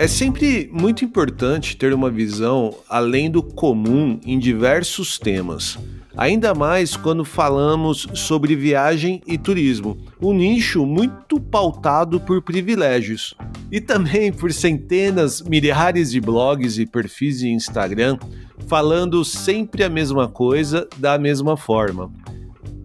É sempre muito importante ter uma visão além do comum em diversos temas. Ainda mais quando falamos sobre viagem e turismo, um nicho muito pautado por privilégios. E também por centenas, milhares de blogs e perfis de Instagram falando sempre a mesma coisa da mesma forma.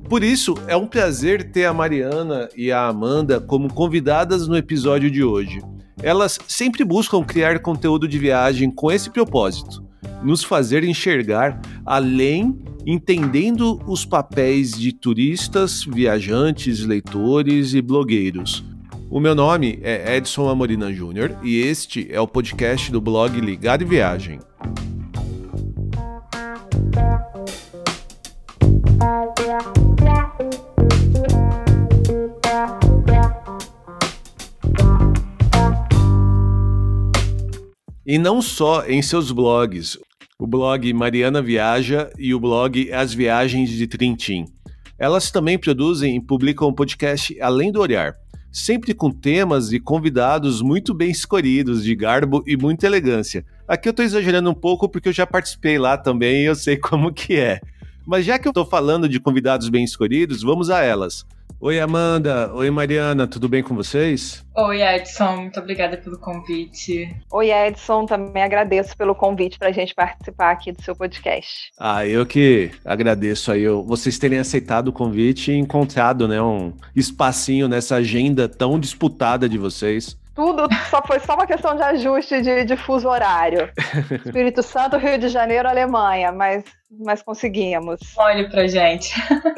Por isso, é um prazer ter a Mariana e a Amanda como convidadas no episódio de hoje. Elas sempre buscam criar conteúdo de viagem com esse propósito, nos fazer enxergar além, entendendo os papéis de turistas, viajantes, leitores e blogueiros. O meu nome é Edson Amorina Júnior e este é o podcast do blog Ligado Viagem. E não só em seus blogs, o blog Mariana Viaja e o blog As Viagens de Trintim. Elas também produzem e publicam um podcast Além do Olhar, sempre com temas e convidados muito bem escolhidos, de garbo e muita elegância. Aqui eu estou exagerando um pouco porque eu já participei lá também e eu sei como que é. Mas já que eu estou falando de convidados bem escolhidos, vamos a elas. Oi, Amanda. Oi, Mariana. Tudo bem com vocês? Oi, Edson. Muito obrigada pelo convite. Oi, Edson. Também agradeço pelo convite para a gente participar aqui do seu podcast. Ah, eu que agradeço aí vocês terem aceitado o convite e encontrado né, um espacinho nessa agenda tão disputada de vocês tudo só foi só uma questão de ajuste de, de fuso horário. Espírito Santo, Rio de Janeiro, Alemanha, mas, mas conseguimos. Olhe pra gente.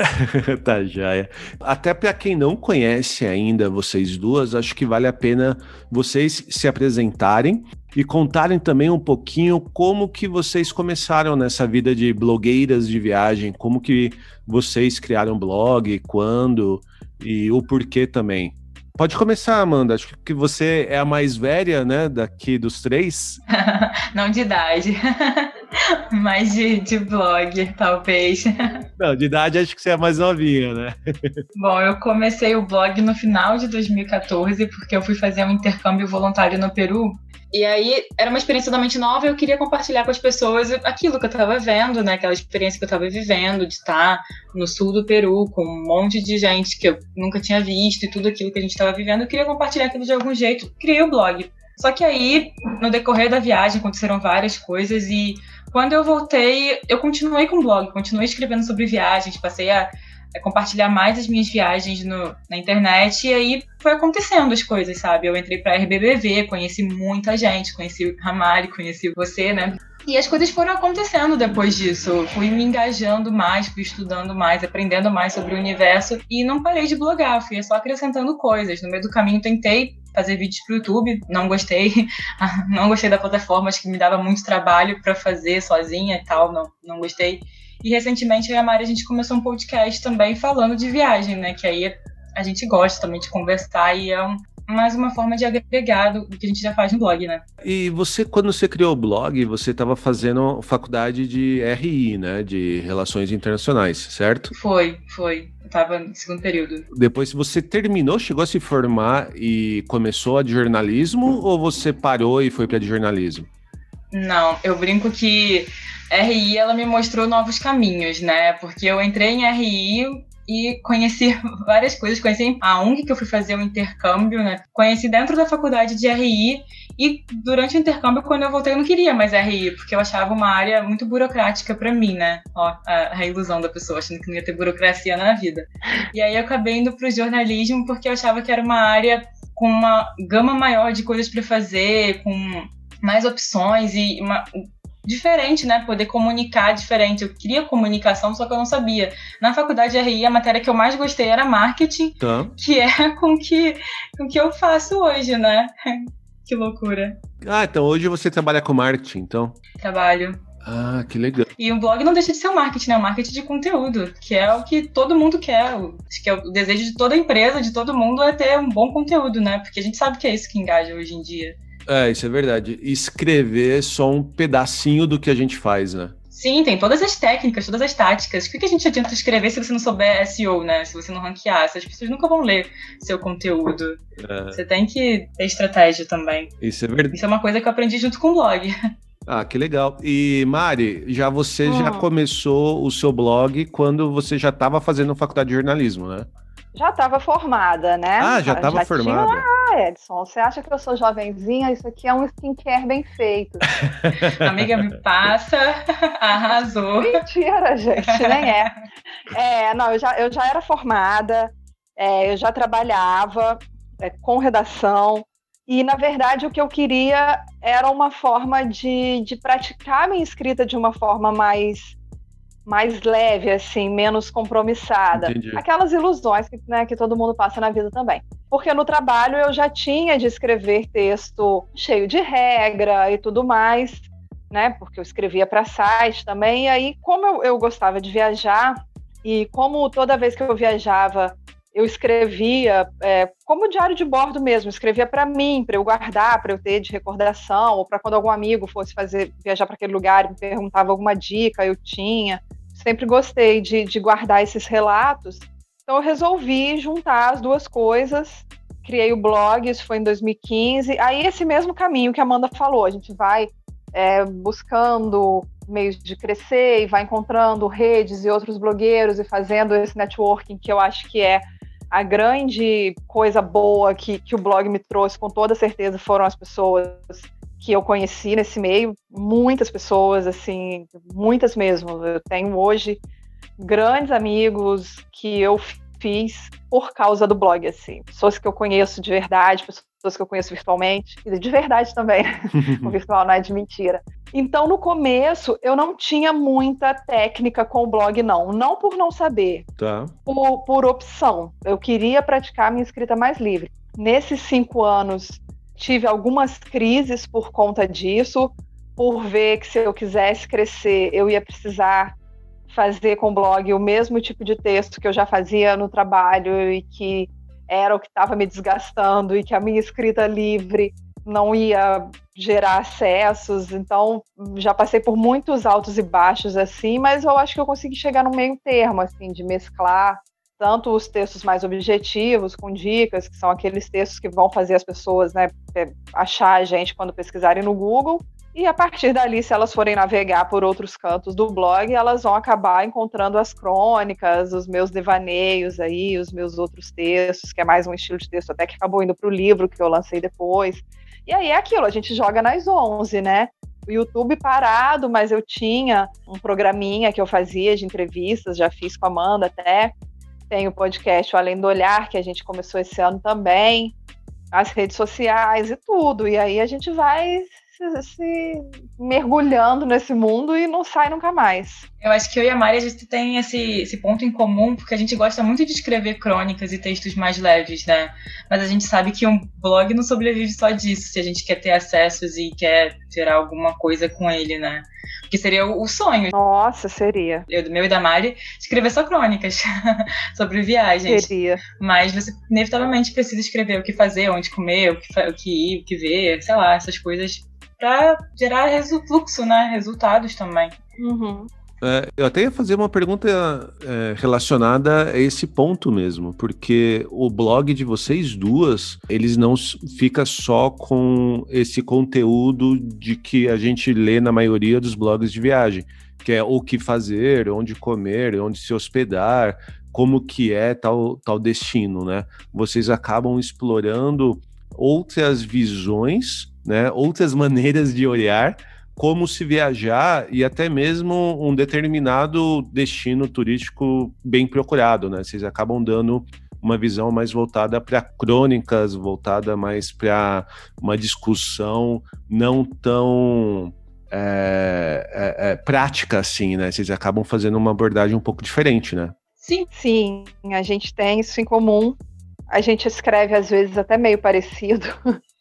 tá, joia. Até para quem não conhece ainda vocês duas, acho que vale a pena vocês se apresentarem e contarem também um pouquinho como que vocês começaram nessa vida de blogueiras de viagem, como que vocês criaram blog, quando e o porquê também. Pode começar, Amanda. Acho que você é a mais velha, né, daqui dos três. Não de idade, mas de, de blog, talvez. Não, de idade acho que você é a mais novinha, né? Bom, eu comecei o blog no final de 2014, porque eu fui fazer um intercâmbio voluntário no Peru e aí era uma experiência totalmente nova e eu queria compartilhar com as pessoas aquilo que eu estava vendo, né? Aquela experiência que eu estava vivendo, de estar no sul do Peru com um monte de gente que eu nunca tinha visto e tudo aquilo que a gente estava vivendo. Eu queria compartilhar aquilo de algum jeito. Criei o blog. Só que aí, no decorrer da viagem, aconteceram várias coisas e quando eu voltei, eu continuei com o blog, continuei escrevendo sobre viagens, passei a compartilhar mais as minhas viagens no, na internet e aí foi acontecendo as coisas, sabe? Eu entrei para RBBV, conheci muita gente, conheci o Ramari, conheci você, né? E as coisas foram acontecendo depois disso. Fui me engajando mais, fui estudando mais, aprendendo mais sobre o universo e não parei de blogar, fui só acrescentando coisas. No meio do caminho tentei fazer vídeos para o YouTube, não gostei, não gostei da plataforma, acho que me dava muito trabalho para fazer sozinha e tal, não, não gostei. E recentemente eu e a Mari a gente começou um podcast também falando de viagem, né? Que aí a gente gosta também de conversar e é um, mais uma forma de agregar do que a gente já faz no blog, né? E você, quando você criou o blog, você estava fazendo faculdade de RI, né? De Relações Internacionais, certo? Foi, foi. Eu tava no segundo período. Depois você terminou, chegou a se formar e começou a de jornalismo ou você parou e foi para de jornalismo? Não, eu brinco que RI ela me mostrou novos caminhos, né? Porque eu entrei em RI e conheci várias coisas. Conheci a ONG que eu fui fazer o um intercâmbio, né? Conheci dentro da faculdade de RI e durante o intercâmbio, quando eu voltei, eu não queria mais RI, porque eu achava uma área muito burocrática para mim, né? Ó, a, a, ilusão da pessoa, achando que não ia ter burocracia na vida. E aí eu acabei indo pro jornalismo porque eu achava que era uma área com uma gama maior de coisas para fazer, com mais opções e uma, diferente, né? Poder comunicar diferente. Eu queria comunicação, só que eu não sabia. Na faculdade de RI, a matéria que eu mais gostei era marketing, tá. que é com que, com que eu faço hoje, né? que loucura. Ah, então hoje você trabalha com marketing, então? Trabalho. Ah, que legal. E o blog não deixa de ser um marketing, né? Um marketing de conteúdo, que é o que todo mundo quer. Acho que é o desejo de toda empresa, de todo mundo, é ter um bom conteúdo, né? Porque a gente sabe que é isso que engaja hoje em dia. É, isso é verdade. Escrever é só um pedacinho do que a gente faz, né? Sim, tem todas as técnicas, todas as táticas. O que, que a gente adianta escrever se você não souber SEO, né? Se você não ranquear, as pessoas nunca vão ler seu conteúdo. É. Você tem que ter estratégia também. Isso é verdade. Isso é uma coisa que eu aprendi junto com o blog. Ah, que legal. E Mari, já você hum. já começou o seu blog quando você já estava fazendo faculdade de jornalismo, né? Já estava formada, né? Ah, já estava formada. Tinha... Edson, você acha que eu sou jovenzinha? Isso aqui é um skincare bem feito. Amiga, me passa. Arrasou. Mentira, gente, nem é. é. Não, eu já, eu já era formada, é, eu já trabalhava é, com redação, e, na verdade, o que eu queria era uma forma de, de praticar a minha escrita de uma forma mais, mais leve, assim, menos compromissada. Entendi. Aquelas ilusões que, né, que todo mundo passa na vida também. Porque no trabalho eu já tinha de escrever texto cheio de regra e tudo mais, né? Porque eu escrevia para site também. E aí, como eu, eu gostava de viajar, e como toda vez que eu viajava eu escrevia é, como diário de bordo mesmo, escrevia para mim, para eu guardar, para eu ter de recordação, ou para quando algum amigo fosse fazer viajar para aquele lugar e me perguntava alguma dica, eu tinha. Sempre gostei de, de guardar esses relatos, então eu resolvi juntar as duas coisas. Criei o blog, isso foi em 2015. Aí esse mesmo caminho que a Amanda falou, a gente vai é, buscando meios de crescer e vai encontrando redes e outros blogueiros e fazendo esse networking que eu acho que é a grande coisa boa que, que o blog me trouxe, com toda certeza, foram as pessoas que eu conheci nesse meio, muitas pessoas, assim, muitas mesmo. Eu tenho hoje grandes amigos que eu fiz por causa do blog, assim, pessoas que eu conheço de verdade, pessoas que eu conheço virtualmente, e de verdade também, o virtual não é de mentira. Então, no começo, eu não tinha muita técnica com o blog, não. Não por não saber, tá. por, por opção. Eu queria praticar minha escrita mais livre. Nesses cinco anos, tive algumas crises por conta disso, por ver que se eu quisesse crescer, eu ia precisar fazer com o blog o mesmo tipo de texto que eu já fazia no trabalho e que era o que estava me desgastando e que a minha escrita livre não ia gerar acessos, então já passei por muitos altos e baixos assim, mas eu acho que eu consegui chegar no meio termo assim de mesclar tanto os textos mais objetivos com dicas, que são aqueles textos que vão fazer as pessoas, né, é, achar a gente quando pesquisarem no Google, e a partir dali, se elas forem navegar por outros cantos do blog, elas vão acabar encontrando as crônicas, os meus devaneios aí, os meus outros textos, que é mais um estilo de texto até que acabou indo para o livro que eu lancei depois. E aí é aquilo, a gente joga nas 11, né? O YouTube parado, mas eu tinha um programinha que eu fazia de entrevistas, já fiz com a Amanda até. Tem o podcast o Além do Olhar, que a gente começou esse ano também. As redes sociais e tudo. E aí a gente vai se, se, mergulhando nesse mundo e não sai nunca mais. Eu acho que eu e a Mari a gente tem esse, esse ponto em comum, porque a gente gosta muito de escrever crônicas e textos mais leves, né? Mas a gente sabe que um blog não sobrevive só disso, se a gente quer ter acessos e quer gerar alguma coisa com ele, né? Que seria o sonho. Nossa, seria. Eu, do meu e da Mari, escrever só crônicas sobre viagens. Seria. Mas você inevitavelmente precisa escrever o que fazer, onde comer, o que, o que ir, o que ver, sei lá, essas coisas para gerar fluxo, né? Resultados também. Uhum. É, eu até ia fazer uma pergunta é, relacionada a esse ponto mesmo, porque o blog de vocês duas, eles não fica só com esse conteúdo de que a gente lê na maioria dos blogs de viagem, que é o que fazer, onde comer, onde se hospedar, como que é tal, tal destino, né? Vocês acabam explorando outras visões né, outras maneiras de olhar como se viajar e até mesmo um determinado destino turístico bem procurado, né? Vocês acabam dando uma visão mais voltada para crônicas, voltada mais para uma discussão não tão é, é, é, prática assim, né? Vocês acabam fazendo uma abordagem um pouco diferente, né? Sim, sim, a gente tem isso em comum. A gente escreve às vezes até meio parecido.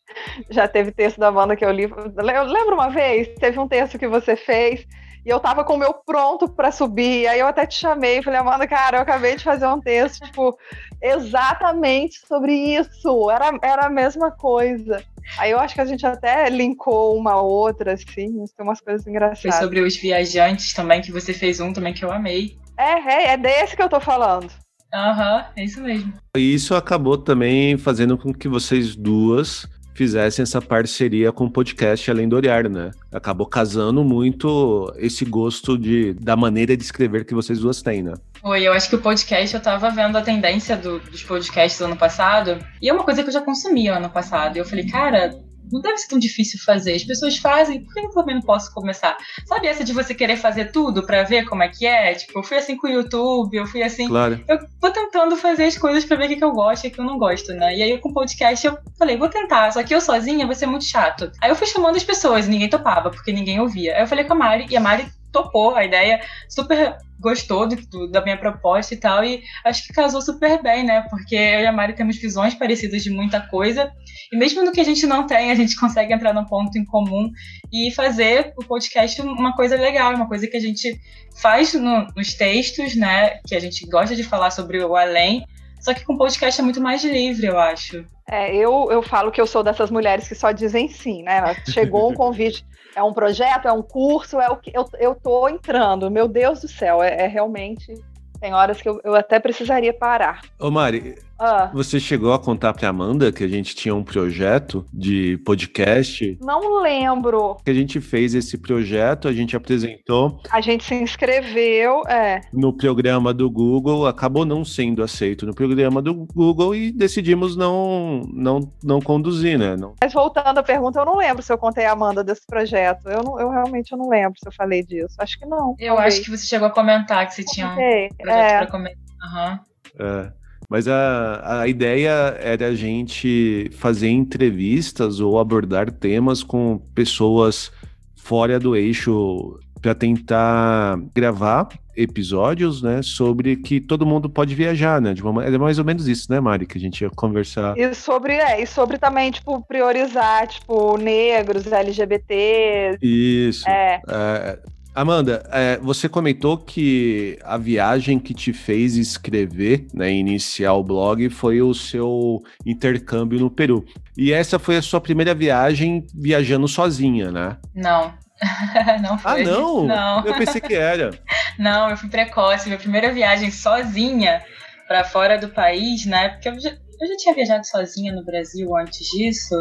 Já teve texto da Amanda que eu li. Eu lembro uma vez, teve um texto que você fez e eu tava com o meu pronto para subir. Aí eu até te chamei, falei, Amanda, cara, eu acabei de fazer um texto, tipo, exatamente sobre isso. Era, era a mesma coisa. Aí eu acho que a gente até linkou uma outra, assim, tem umas coisas engraçadas. Foi sobre os viajantes também, que você fez um também que eu amei. É, é, é desse que eu tô falando. Aham, uhum, é isso mesmo. E isso acabou também fazendo com que vocês duas fizessem essa parceria com o podcast Além do Olhar, né? Acabou casando muito esse gosto de, da maneira de escrever que vocês duas têm, né? Foi, eu acho que o podcast, eu tava vendo a tendência do, dos podcasts do ano passado, e é uma coisa que eu já consumia ano passado, e eu falei, cara, não deve ser tão difícil fazer. As pessoas fazem, por que eu também não posso começar? Sabe essa de você querer fazer tudo para ver como é que é? Tipo, eu fui assim com o YouTube, eu fui assim. Claro. Eu vou tentando fazer as coisas para ver o que, que eu gosto e o que eu não gosto, né? E aí com o podcast eu falei, vou tentar, só que eu sozinha vai ser muito chato. Aí eu fui chamando as pessoas e ninguém topava, porque ninguém ouvia. Aí eu falei com a Mari, e a Mari topou a ideia, super gostou do, da minha proposta e tal, e acho que casou super bem, né? Porque eu e a Mari temos visões parecidas de muita coisa, e mesmo no que a gente não tem, a gente consegue entrar num ponto em comum e fazer o podcast uma coisa legal, uma coisa que a gente faz no, nos textos, né? Que a gente gosta de falar sobre o além, só que com podcast é muito mais livre, eu acho. É, eu, eu falo que eu sou dessas mulheres que só dizem sim, né? Chegou um convite é um projeto, é um curso, é o que eu, eu tô entrando. Meu Deus do céu, é, é realmente. Tem horas que eu, eu até precisaria parar. Ô Mari, ah. Você chegou a contar pra Amanda que a gente tinha um projeto de podcast? Não lembro. Que a gente fez esse projeto, a gente apresentou. A gente se inscreveu, é. No programa do Google, acabou não sendo aceito no programa do Google e decidimos não, não, não conduzir, né? Não... Mas voltando à pergunta, eu não lembro se eu contei a Amanda desse projeto. Eu, não, eu realmente não lembro se eu falei disso. Acho que não. Eu talvez. acho que você chegou a comentar que você tinha um projeto é. pra comentar. Uhum. É. Mas a, a ideia era a gente fazer entrevistas ou abordar temas com pessoas fora do eixo para tentar gravar episódios, né, sobre que todo mundo pode viajar, né? De uma, é mais ou menos isso, né, Mari, que a gente ia conversar. E sobre, é, e sobre também, tipo, priorizar, tipo, negros, LGBT. Isso. É. é Amanda, é, você comentou que a viagem que te fez escrever, né, iniciar o blog, foi o seu intercâmbio no Peru. E essa foi a sua primeira viagem viajando sozinha, né? Não. não foi. Ah, não? Não. Eu pensei que era. não, eu fui precoce. Minha primeira viagem sozinha para fora do país, né? Porque eu já, eu já tinha viajado sozinha no Brasil antes disso.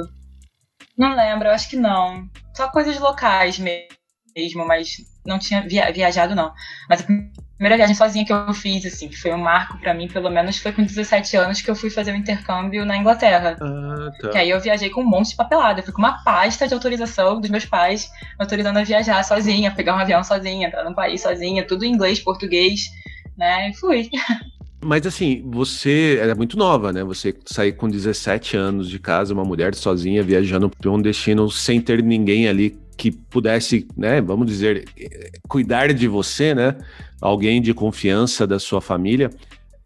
Não lembro, eu acho que não. Só coisas locais mesmo mesmo, mas não tinha via viajado, não. Mas a primeira viagem sozinha que eu fiz, assim, que foi um marco para mim, pelo menos, foi com 17 anos que eu fui fazer um intercâmbio na Inglaterra. Ah, tá. Que aí eu viajei com um monte de papelada. Eu fui com uma pasta de autorização dos meus pais, autorizando a viajar sozinha, pegar um avião sozinha, entrar num país sozinha, tudo em inglês, português, né? E fui. Mas assim, você era muito nova, né? Você sair com 17 anos de casa, uma mulher sozinha, viajando para um destino sem ter ninguém ali que pudesse, né, vamos dizer, cuidar de você, né? Alguém de confiança da sua família.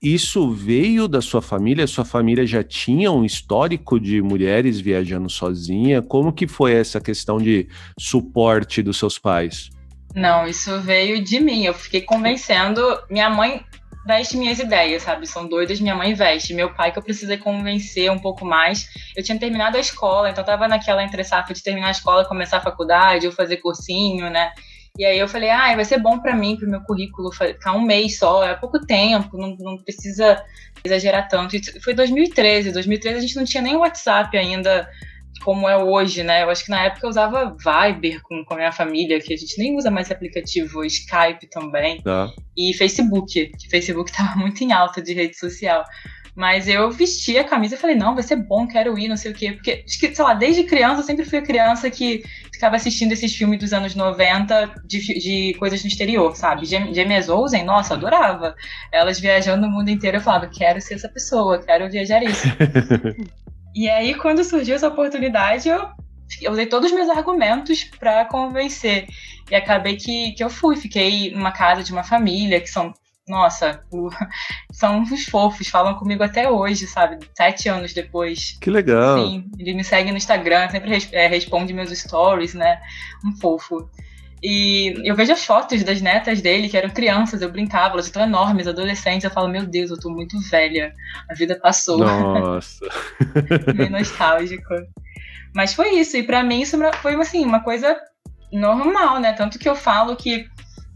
Isso veio da sua família? Sua família já tinha um histórico de mulheres viajando sozinha? Como que foi essa questão de suporte dos seus pais? Não, isso veio de mim. Eu fiquei convencendo. Minha mãe veste minhas ideias, sabe? São doidas, minha mãe veste. Meu pai, que eu precisei convencer um pouco mais. Eu tinha terminado a escola, então tava naquela entre safra de terminar a escola, começar a faculdade, ou fazer cursinho, né? E aí eu falei, ah, vai ser bom para mim, pro meu currículo, ficar um mês só, é pouco tempo, não, não precisa exagerar tanto. E foi 2013, 2013 a gente não tinha nem WhatsApp ainda como é hoje, né? Eu acho que na época eu usava Viber com, com a minha família, que a gente nem usa mais aplicativo, Skype também. Tá. E Facebook, que Facebook tava muito em alta de rede social. Mas eu vesti a camisa e falei, não, vai ser bom, quero ir, não sei o quê. Porque, sei lá, desde criança eu sempre fui a criança que ficava assistindo esses filmes dos anos 90 de, de coisas no exterior, sabe? James Olsen, nossa, adorava. Elas viajando o mundo inteiro, eu falava, quero ser essa pessoa, quero viajar isso. E aí, quando surgiu essa oportunidade, eu, eu usei todos os meus argumentos para convencer. E acabei que, que eu fui, fiquei numa casa de uma família, que são, nossa, o, são uns fofos, falam comigo até hoje, sabe? Sete anos depois. Que legal. Sim, ele me segue no Instagram, sempre é, responde meus stories, né? Um fofo. E eu vejo as fotos das netas dele, que eram crianças, eu brincava, elas estão enormes, adolescentes, eu falo, meu Deus, eu tô muito velha, a vida passou. Nossa. Meio nostálgico. Mas foi isso, e para mim isso foi assim, uma coisa normal, né? Tanto que eu falo que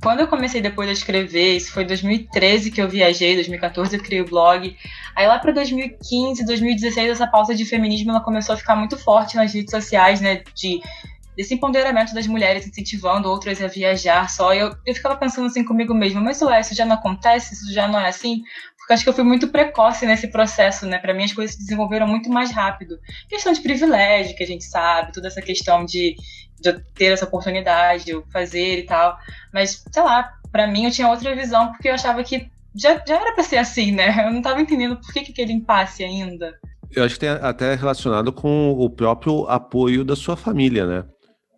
quando eu comecei depois a escrever, isso foi 2013 que eu viajei, 2014 eu criei o blog. Aí lá para 2015, 2016 essa pauta de feminismo ela começou a ficar muito forte nas redes sociais, né, de desse empoderamento das mulheres incentivando outras a viajar só. Eu, eu ficava pensando assim comigo mesma, mas ué, isso já não acontece, isso já não é assim? Porque acho que eu fui muito precoce nesse processo, né? Para mim as coisas se desenvolveram muito mais rápido. Questão de privilégio, que a gente sabe, toda essa questão de, de eu ter essa oportunidade, de eu fazer e tal. Mas, sei lá, para mim eu tinha outra visão, porque eu achava que já, já era para ser assim, né? Eu não tava entendendo por que, que aquele impasse ainda. Eu acho que tem até relacionado com o próprio apoio da sua família, né?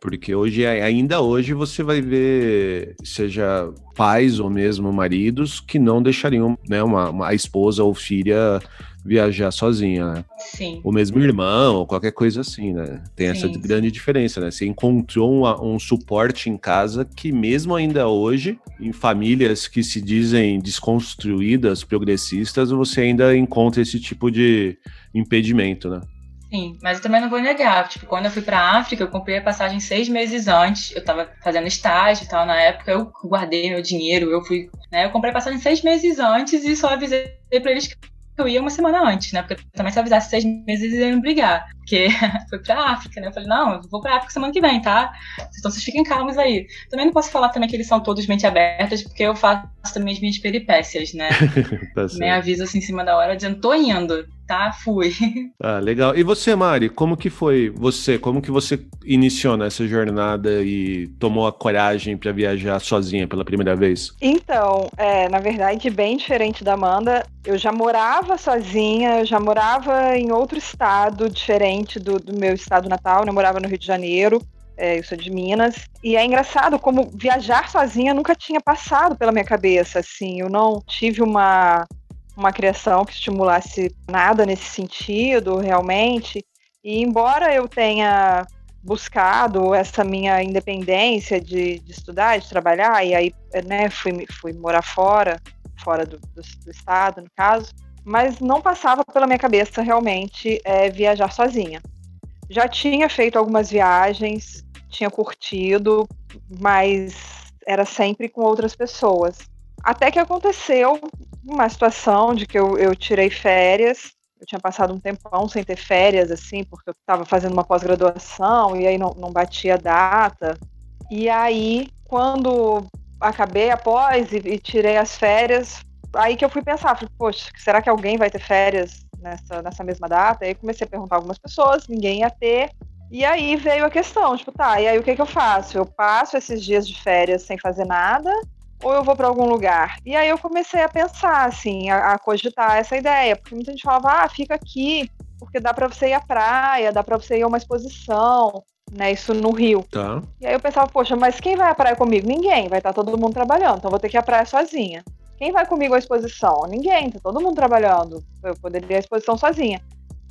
Porque hoje, ainda hoje, você vai ver, seja pais ou mesmo maridos, que não deixariam né, uma, uma a esposa ou filha viajar sozinha, né? Sim. O mesmo irmão, ou qualquer coisa assim, né? Tem essa sim, grande diferença, né? Você encontrou um, um, suporte em casa que, mesmo ainda hoje, em famílias que se dizem desconstruídas, progressistas, você ainda encontra esse tipo de impedimento, né? Sim, mas eu também não vou negar. Tipo, quando eu fui pra África, eu comprei a passagem seis meses antes. Eu tava fazendo estágio e tal na época. Eu guardei meu dinheiro, eu fui. Né, eu comprei a passagem seis meses antes e só avisei pra eles que eu ia uma semana antes, né? Porque também se eu avisasse seis meses, eles iam brigar. Porque foi pra África, né? Eu falei, não, eu vou pra África semana que vem, tá? Então vocês fiquem calmos aí. Também não posso falar também que eles são todos mente abertas, porque eu faço também as minhas peripécias, né? tá Me aviso assim em cima da hora, dizendo, tô indo tá? Fui. Ah, legal. E você, Mari, como que foi você? Como que você iniciou nessa jornada e tomou a coragem para viajar sozinha pela primeira vez? Então, é, na verdade, bem diferente da Amanda, eu já morava sozinha, eu já morava em outro estado diferente do, do meu estado natal, né? Eu morava no Rio de Janeiro. É, eu sou de Minas. E é engraçado como viajar sozinha nunca tinha passado pela minha cabeça, assim. Eu não tive uma uma criação que estimulasse nada nesse sentido, realmente. E embora eu tenha buscado essa minha independência de, de estudar, de trabalhar, e aí né, fui, fui morar fora, fora do, do, do, estado, no caso, mas não passava pela minha cabeça realmente é, viajar sozinha. Já tinha feito algumas viagens, tinha curtido, mas era sempre com outras pessoas. Até que aconteceu uma situação de que eu, eu tirei férias. Eu tinha passado um tempão sem ter férias, assim, porque eu estava fazendo uma pós-graduação e aí não, não batia data. E aí, quando acabei a pós e, e, tirei as férias, aí que eu fui pensar, falei, poxa, será que alguém vai ter férias nessa, nessa mesma data? Aí comecei a perguntar a algumas pessoas, ninguém ia ter. E aí veio a questão, tipo, tá, e aí o que, que eu faço? Eu passo esses dias de férias sem fazer nada, ou eu vou para algum lugar? E aí eu comecei a pensar, assim, a, a, cogitar essa ideia, porque muita gente falava, ah, fica aqui, porque dá para você ir à praia, dá para você ir a uma exposição, né? Isso no Rio. Tá. E aí eu pensava, poxa, mas quem vai à praia comigo? Ninguém, vai estar todo mundo trabalhando, então vou ter que ir à praia sozinha. Quem vai comigo à exposição? Ninguém, tá todo mundo trabalhando. Eu poderia ir à exposição sozinha.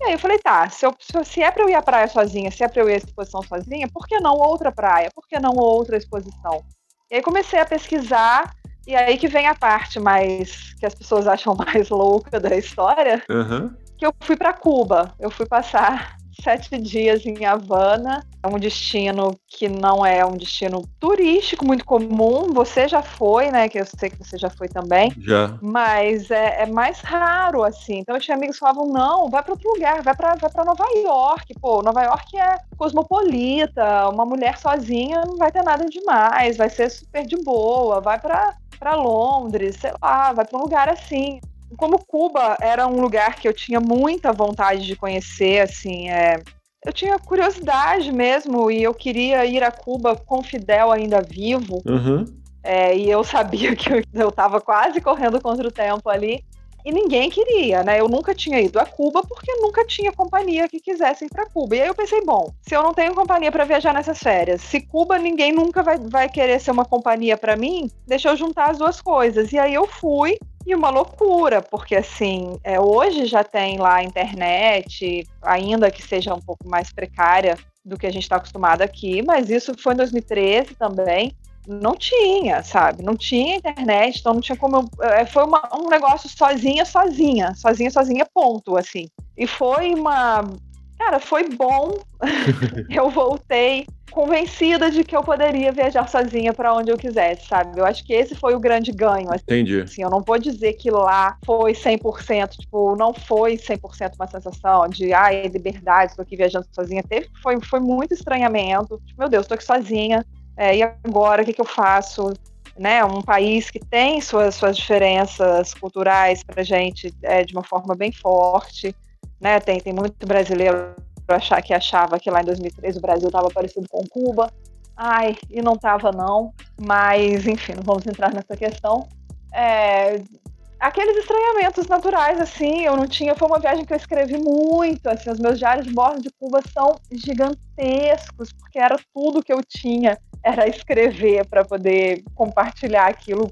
E aí eu falei, tá, se, eu, se é para eu ir à praia sozinha, se é para eu ir à exposição sozinha, por que não outra praia? Por que não outra exposição? E aí comecei a pesquisar, e aí que vem a parte mais que as pessoas acham mais louca da história, uhum. que eu fui para Cuba. Eu fui passar sete dias em Havana. É um destino que não é um destino turístico muito comum. Você já foi, né? Que eu sei que você já foi também. Já. Mas é, é mais raro, assim. Então eu tinha amigos que falavam: não, vai para outro lugar, vai para vai pra Nova York. Pô, Nova York é cosmopolita, uma mulher sozinha não vai ter nada demais, vai ser super de boa, vai para para Londres, sei lá, vai para um lugar assim como Cuba era um lugar que eu tinha muita vontade de conhecer, assim, é, eu tinha curiosidade mesmo e eu queria ir a Cuba com Fidel ainda vivo. Uhum. É, e eu sabia que eu estava quase correndo contra o tempo ali e ninguém queria, né? Eu nunca tinha ido a Cuba porque nunca tinha companhia que quisesse ir para Cuba. E aí eu pensei, bom, se eu não tenho companhia para viajar nessas férias, se Cuba ninguém nunca vai, vai querer ser uma companhia para mim, deixa eu juntar as duas coisas. E aí eu fui e uma loucura, porque assim, é, hoje já tem lá a internet, ainda que seja um pouco mais precária do que a gente está acostumado aqui, mas isso foi em 2013 também. Não tinha, sabe? Não tinha internet, então não tinha como. Eu, é, foi uma, um negócio sozinha, sozinha, sozinha, sozinha, ponto, assim. E foi uma. Cara, foi bom. eu voltei convencida de que eu poderia viajar sozinha para onde eu quisesse, sabe? Eu acho que esse foi o grande ganho. Assim. Entendi. Assim, eu não vou dizer que lá foi 100%, tipo, não foi 100% uma sensação de, ai, liberdade, estou aqui viajando sozinha. Teve, foi, foi muito estranhamento. Tipo, meu Deus, estou aqui sozinha. É, e agora, o que, que eu faço? Né, um país que tem suas, suas diferenças culturais para gente é, de uma forma bem forte, né, tem, tem muito brasileiro achar que achava que lá em 2003 o Brasil estava parecido com Cuba. Ai, e não estava não, mas enfim, não vamos entrar nessa questão. É, aqueles estranhamentos naturais, assim, eu não tinha. Foi uma viagem que eu escrevi muito, assim, os meus diários de bordo de Cuba são gigantescos, porque era tudo que eu tinha, era escrever para poder compartilhar aquilo,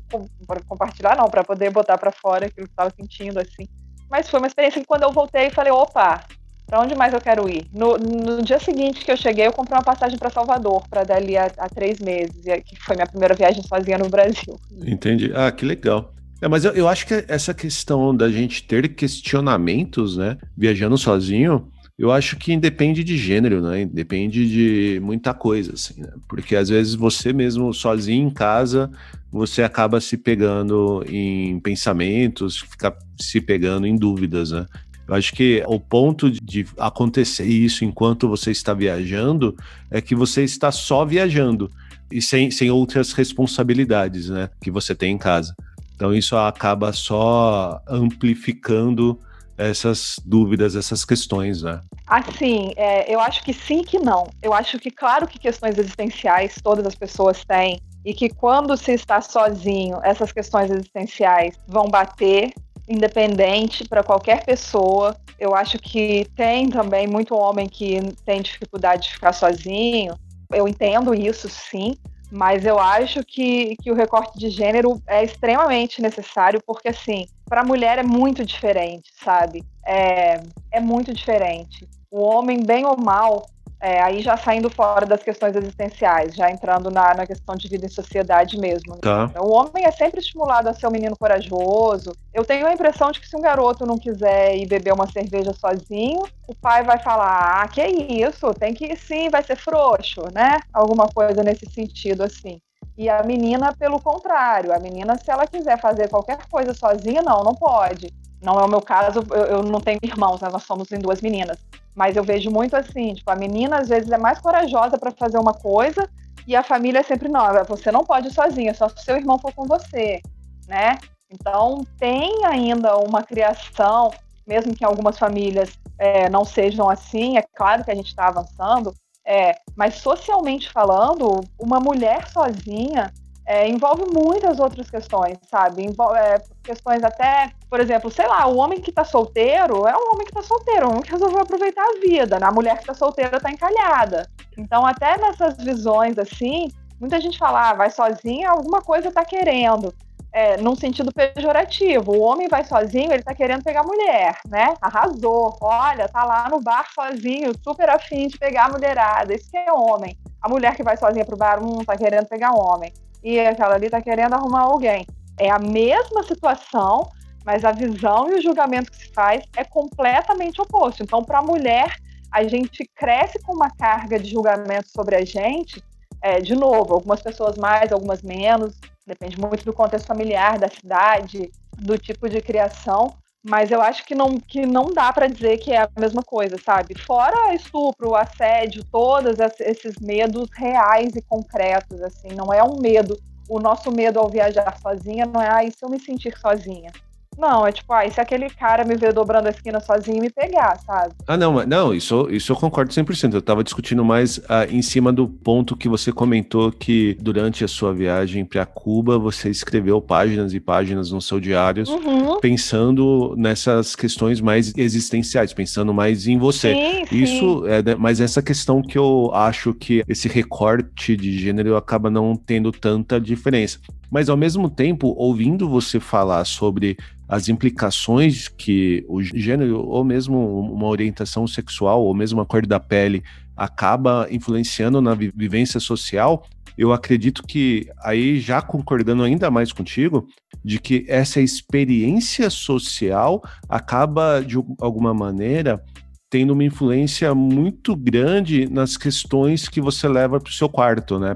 compartilhar não, para poder botar para fora aquilo que estava sentindo, assim. Mas foi uma experiência que quando eu voltei, falei, opa, para onde mais eu quero ir? No, no, dia seguinte que eu cheguei, eu comprei uma passagem para Salvador, para dali a, a, três meses, que foi minha primeira viagem sozinha no Brasil. Entendi. Ah, que legal. É, mas eu, eu acho que essa questão da gente ter questionamentos, né, viajando sozinho, eu acho que independe de gênero, né? Depende de muita coisa, assim, né? Porque às vezes você mesmo sozinho em casa, você acaba se pegando em pensamentos, fica se pegando em dúvidas, né? Eu acho que o ponto de acontecer isso enquanto você está viajando é que você está só viajando e sem, sem outras responsabilidades, né, que você tem em casa. Então isso acaba só amplificando essas dúvidas, essas questões, né? Assim, é, eu acho que sim que não. Eu acho que, claro que questões existenciais todas as pessoas têm, e que quando se está sozinho, essas questões existenciais vão bater, independente para qualquer pessoa. Eu acho que tem também muito homem que tem dificuldade de ficar sozinho. Eu entendo isso, sim, mas eu acho que, que o recorte de gênero é extremamente necessário, porque, assim, para a mulher é muito diferente, sabe? É, é muito diferente. O homem, bem ou mal, é, aí já saindo fora das questões existenciais, já entrando na, na questão de vida em sociedade mesmo. Tá. O homem é sempre estimulado a ser um menino corajoso. Eu tenho a impressão de que se um garoto não quiser ir beber uma cerveja sozinho, o pai vai falar: ah, que isso, tem que ir sim, vai ser frouxo, né? Alguma coisa nesse sentido assim. E a menina, pelo contrário, a menina, se ela quiser fazer qualquer coisa sozinha, não, não pode. Não é o meu caso, eu, eu não tenho irmãos, né? nós somos em duas meninas. Mas eu vejo muito assim, tipo, a menina às vezes é mais corajosa para fazer uma coisa e a família é sempre nova. Você não pode ir sozinha, só se seu irmão for com você, né? Então tem ainda uma criação, mesmo que algumas famílias é, não sejam assim. É claro que a gente está avançando, é, mas socialmente falando, uma mulher sozinha é, envolve muitas outras questões, sabe? Envolve, é, questões até, por exemplo, sei lá, o homem que tá solteiro é um homem que tá solteiro, um homem que resolveu aproveitar a vida, né? A mulher que tá solteira tá encalhada. Então, até nessas visões assim, muita gente fala, ah, vai sozinha, alguma coisa tá querendo. É, num sentido pejorativo. O homem vai sozinho, ele tá querendo pegar mulher, né? Arrasou. Olha, tá lá no bar sozinho, super afim de pegar a mulherada. Isso que é homem. A mulher que vai sozinha pro bar, hum, tá querendo pegar homem e aquela ali está querendo arrumar alguém. É a mesma situação, mas a visão e o julgamento que se faz é completamente oposto. Então, para a mulher, a gente cresce com uma carga de julgamento sobre a gente, é, de novo, algumas pessoas mais, algumas menos, depende muito do contexto familiar, da cidade, do tipo de criação, mas eu acho que não, que não dá para dizer que é a mesma coisa, sabe? Fora estupro, assédio, todos esses medos reais e concretos, assim, não é um medo. O nosso medo ao viajar sozinha não é, ah, e se eu me sentir sozinha? Não, é tipo, ah, e se aquele cara me ver dobrando a esquina sozinho e me pegar, sabe? Ah, não, não, isso, isso eu concordo 100%. Eu tava discutindo mais ah, em cima do ponto que você comentou que durante a sua viagem para Cuba, você escreveu páginas e páginas no seu diário uhum. pensando nessas questões mais existenciais, pensando mais em você. Sim, isso, sim. é, mas essa questão que eu acho que esse recorte de gênero acaba não tendo tanta diferença. Mas ao mesmo tempo, ouvindo você falar sobre as implicações que o gênero, ou mesmo uma orientação sexual, ou mesmo a cor da pele, acaba influenciando na vivência social, eu acredito que, aí já concordando ainda mais contigo, de que essa experiência social acaba, de alguma maneira, tendo uma influência muito grande nas questões que você leva para o seu quarto, né?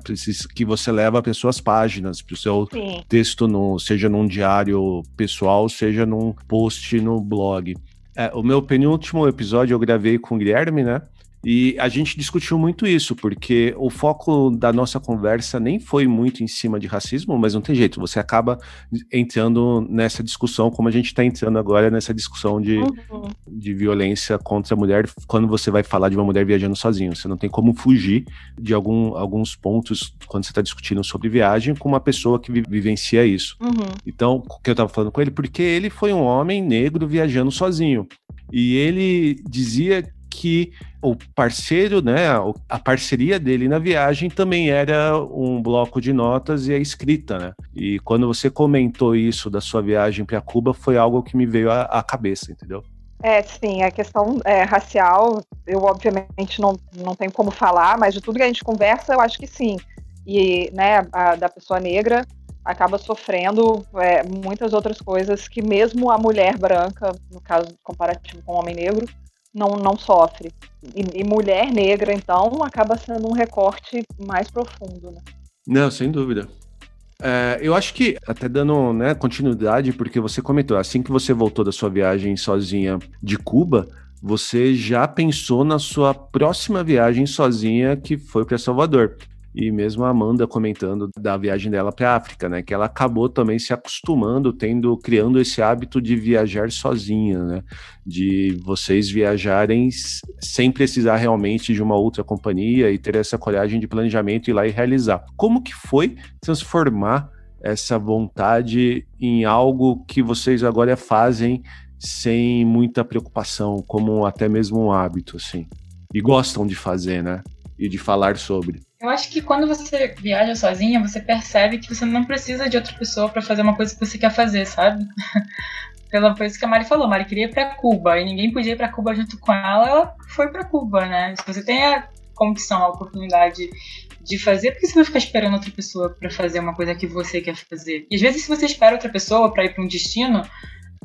Que você leva para suas páginas, para o seu Sim. texto, no, seja num diário pessoal, seja num post no blog. É, o meu penúltimo episódio eu gravei com o Guilherme, né? E a gente discutiu muito isso, porque o foco da nossa conversa nem foi muito em cima de racismo, mas não tem jeito, você acaba entrando nessa discussão, como a gente está entrando agora nessa discussão de, uhum. de violência contra a mulher, quando você vai falar de uma mulher viajando sozinha. Você não tem como fugir de algum, alguns pontos quando você está discutindo sobre viagem com uma pessoa que vivencia isso. Uhum. Então, o que eu estava falando com ele, porque ele foi um homem negro viajando sozinho. E ele dizia que o parceiro, né, a parceria dele na viagem também era um bloco de notas e a escrita, né? E quando você comentou isso da sua viagem para Cuba, foi algo que me veio à, cabeça, entendeu? É, sim, a questão é, racial, eu obviamente não, não tenho como falar, mas de tudo que a gente conversa, eu acho que sim. E, né, a, da pessoa negra acaba sofrendo é, muitas outras coisas que mesmo a mulher branca, no caso comparativo com o homem negro, não, não sofre. E, e, mulher negra, então, acaba sendo um recorte mais profundo. Né? Não, sem dúvida. É, eu acho que, até dando né, continuidade, porque você comentou, assim que você voltou da sua viagem sozinha de Cuba, você já pensou na sua próxima viagem sozinha, que foi para Salvador e mesmo a Amanda comentando da viagem dela para a África, né, que ela acabou também se acostumando, tendo criando esse hábito de viajar sozinha, né, de vocês viajarem sem precisar realmente de uma outra companhia e ter essa coragem de planejamento e ir lá e realizar. Como que foi transformar essa vontade em algo que vocês agora fazem sem muita preocupação, como até mesmo um hábito, assim, e gostam de fazer, né, e de falar sobre? Eu acho que quando você viaja sozinha, você percebe que você não precisa de outra pessoa para fazer uma coisa que você quer fazer, sabe? Pela coisa que a Mari falou, a Mari queria ir pra Cuba e ninguém podia ir pra Cuba junto com ela, ela foi pra Cuba, né? Se você tem a condição, a oportunidade de fazer, por que você vai ficar esperando outra pessoa para fazer uma coisa que você quer fazer? E às vezes, se você espera outra pessoa para ir para um destino,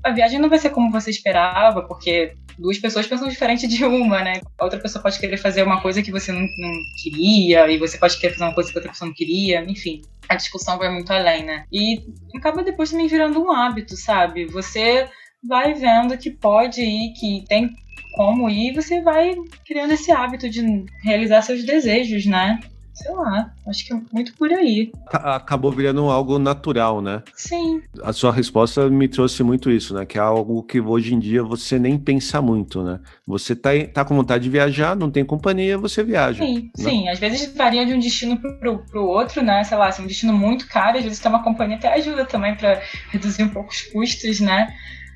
a viagem não vai ser como você esperava, porque duas pessoas pensam diferente de uma, né? A outra pessoa pode querer fazer uma coisa que você não, não queria, e você pode querer fazer uma coisa que outra pessoa não queria, enfim. A discussão vai muito além, né? E acaba depois também virando um hábito, sabe? Você vai vendo que pode ir, que tem como ir, você vai criando esse hábito de realizar seus desejos, né? Sei lá, acho que é muito por aí. Acabou virando algo natural, né? Sim. A sua resposta me trouxe muito isso, né? Que é algo que hoje em dia você nem pensa muito, né? Você tá, tá com vontade de viajar, não tem companhia, você viaja. Sim, né? sim. Às vezes varia de um destino pro, pro outro, né? Sei lá, se é um destino muito caro, às vezes ter uma companhia até ajuda também para reduzir um pouco os custos, né?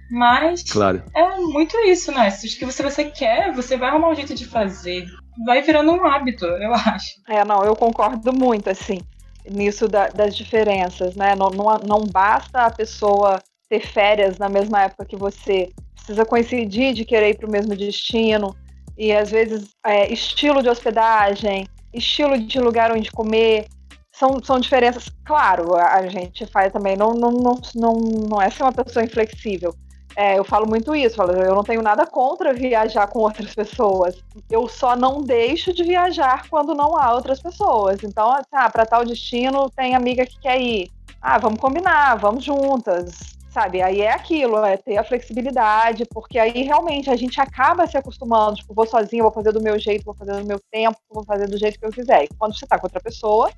Mas claro. é muito isso, né? Se o que você, você quer, você vai arrumar um jeito de fazer vai virando um hábito, eu acho. É, não, eu concordo muito, assim, nisso da, das diferenças, né? Não, não, não basta a pessoa ter férias na mesma época que você, precisa coincidir de querer ir para o mesmo destino, e às vezes é, estilo de hospedagem, estilo de lugar onde comer, são, são diferenças. Claro, a gente faz também, não, não, não, não, não é ser uma pessoa inflexível, é, eu falo muito isso, eu não tenho nada contra viajar com outras pessoas. Eu só não deixo de viajar quando não há outras pessoas. Então, assim, ah, para tal destino tem amiga que quer ir. Ah, vamos combinar, vamos juntas. Sabe, aí é aquilo, é ter a flexibilidade, porque aí realmente a gente acaba se acostumando, tipo, vou sozinha, vou fazer do meu jeito, vou fazer do meu tempo, vou fazer do jeito que eu quiser. E quando você tá com outra pessoa,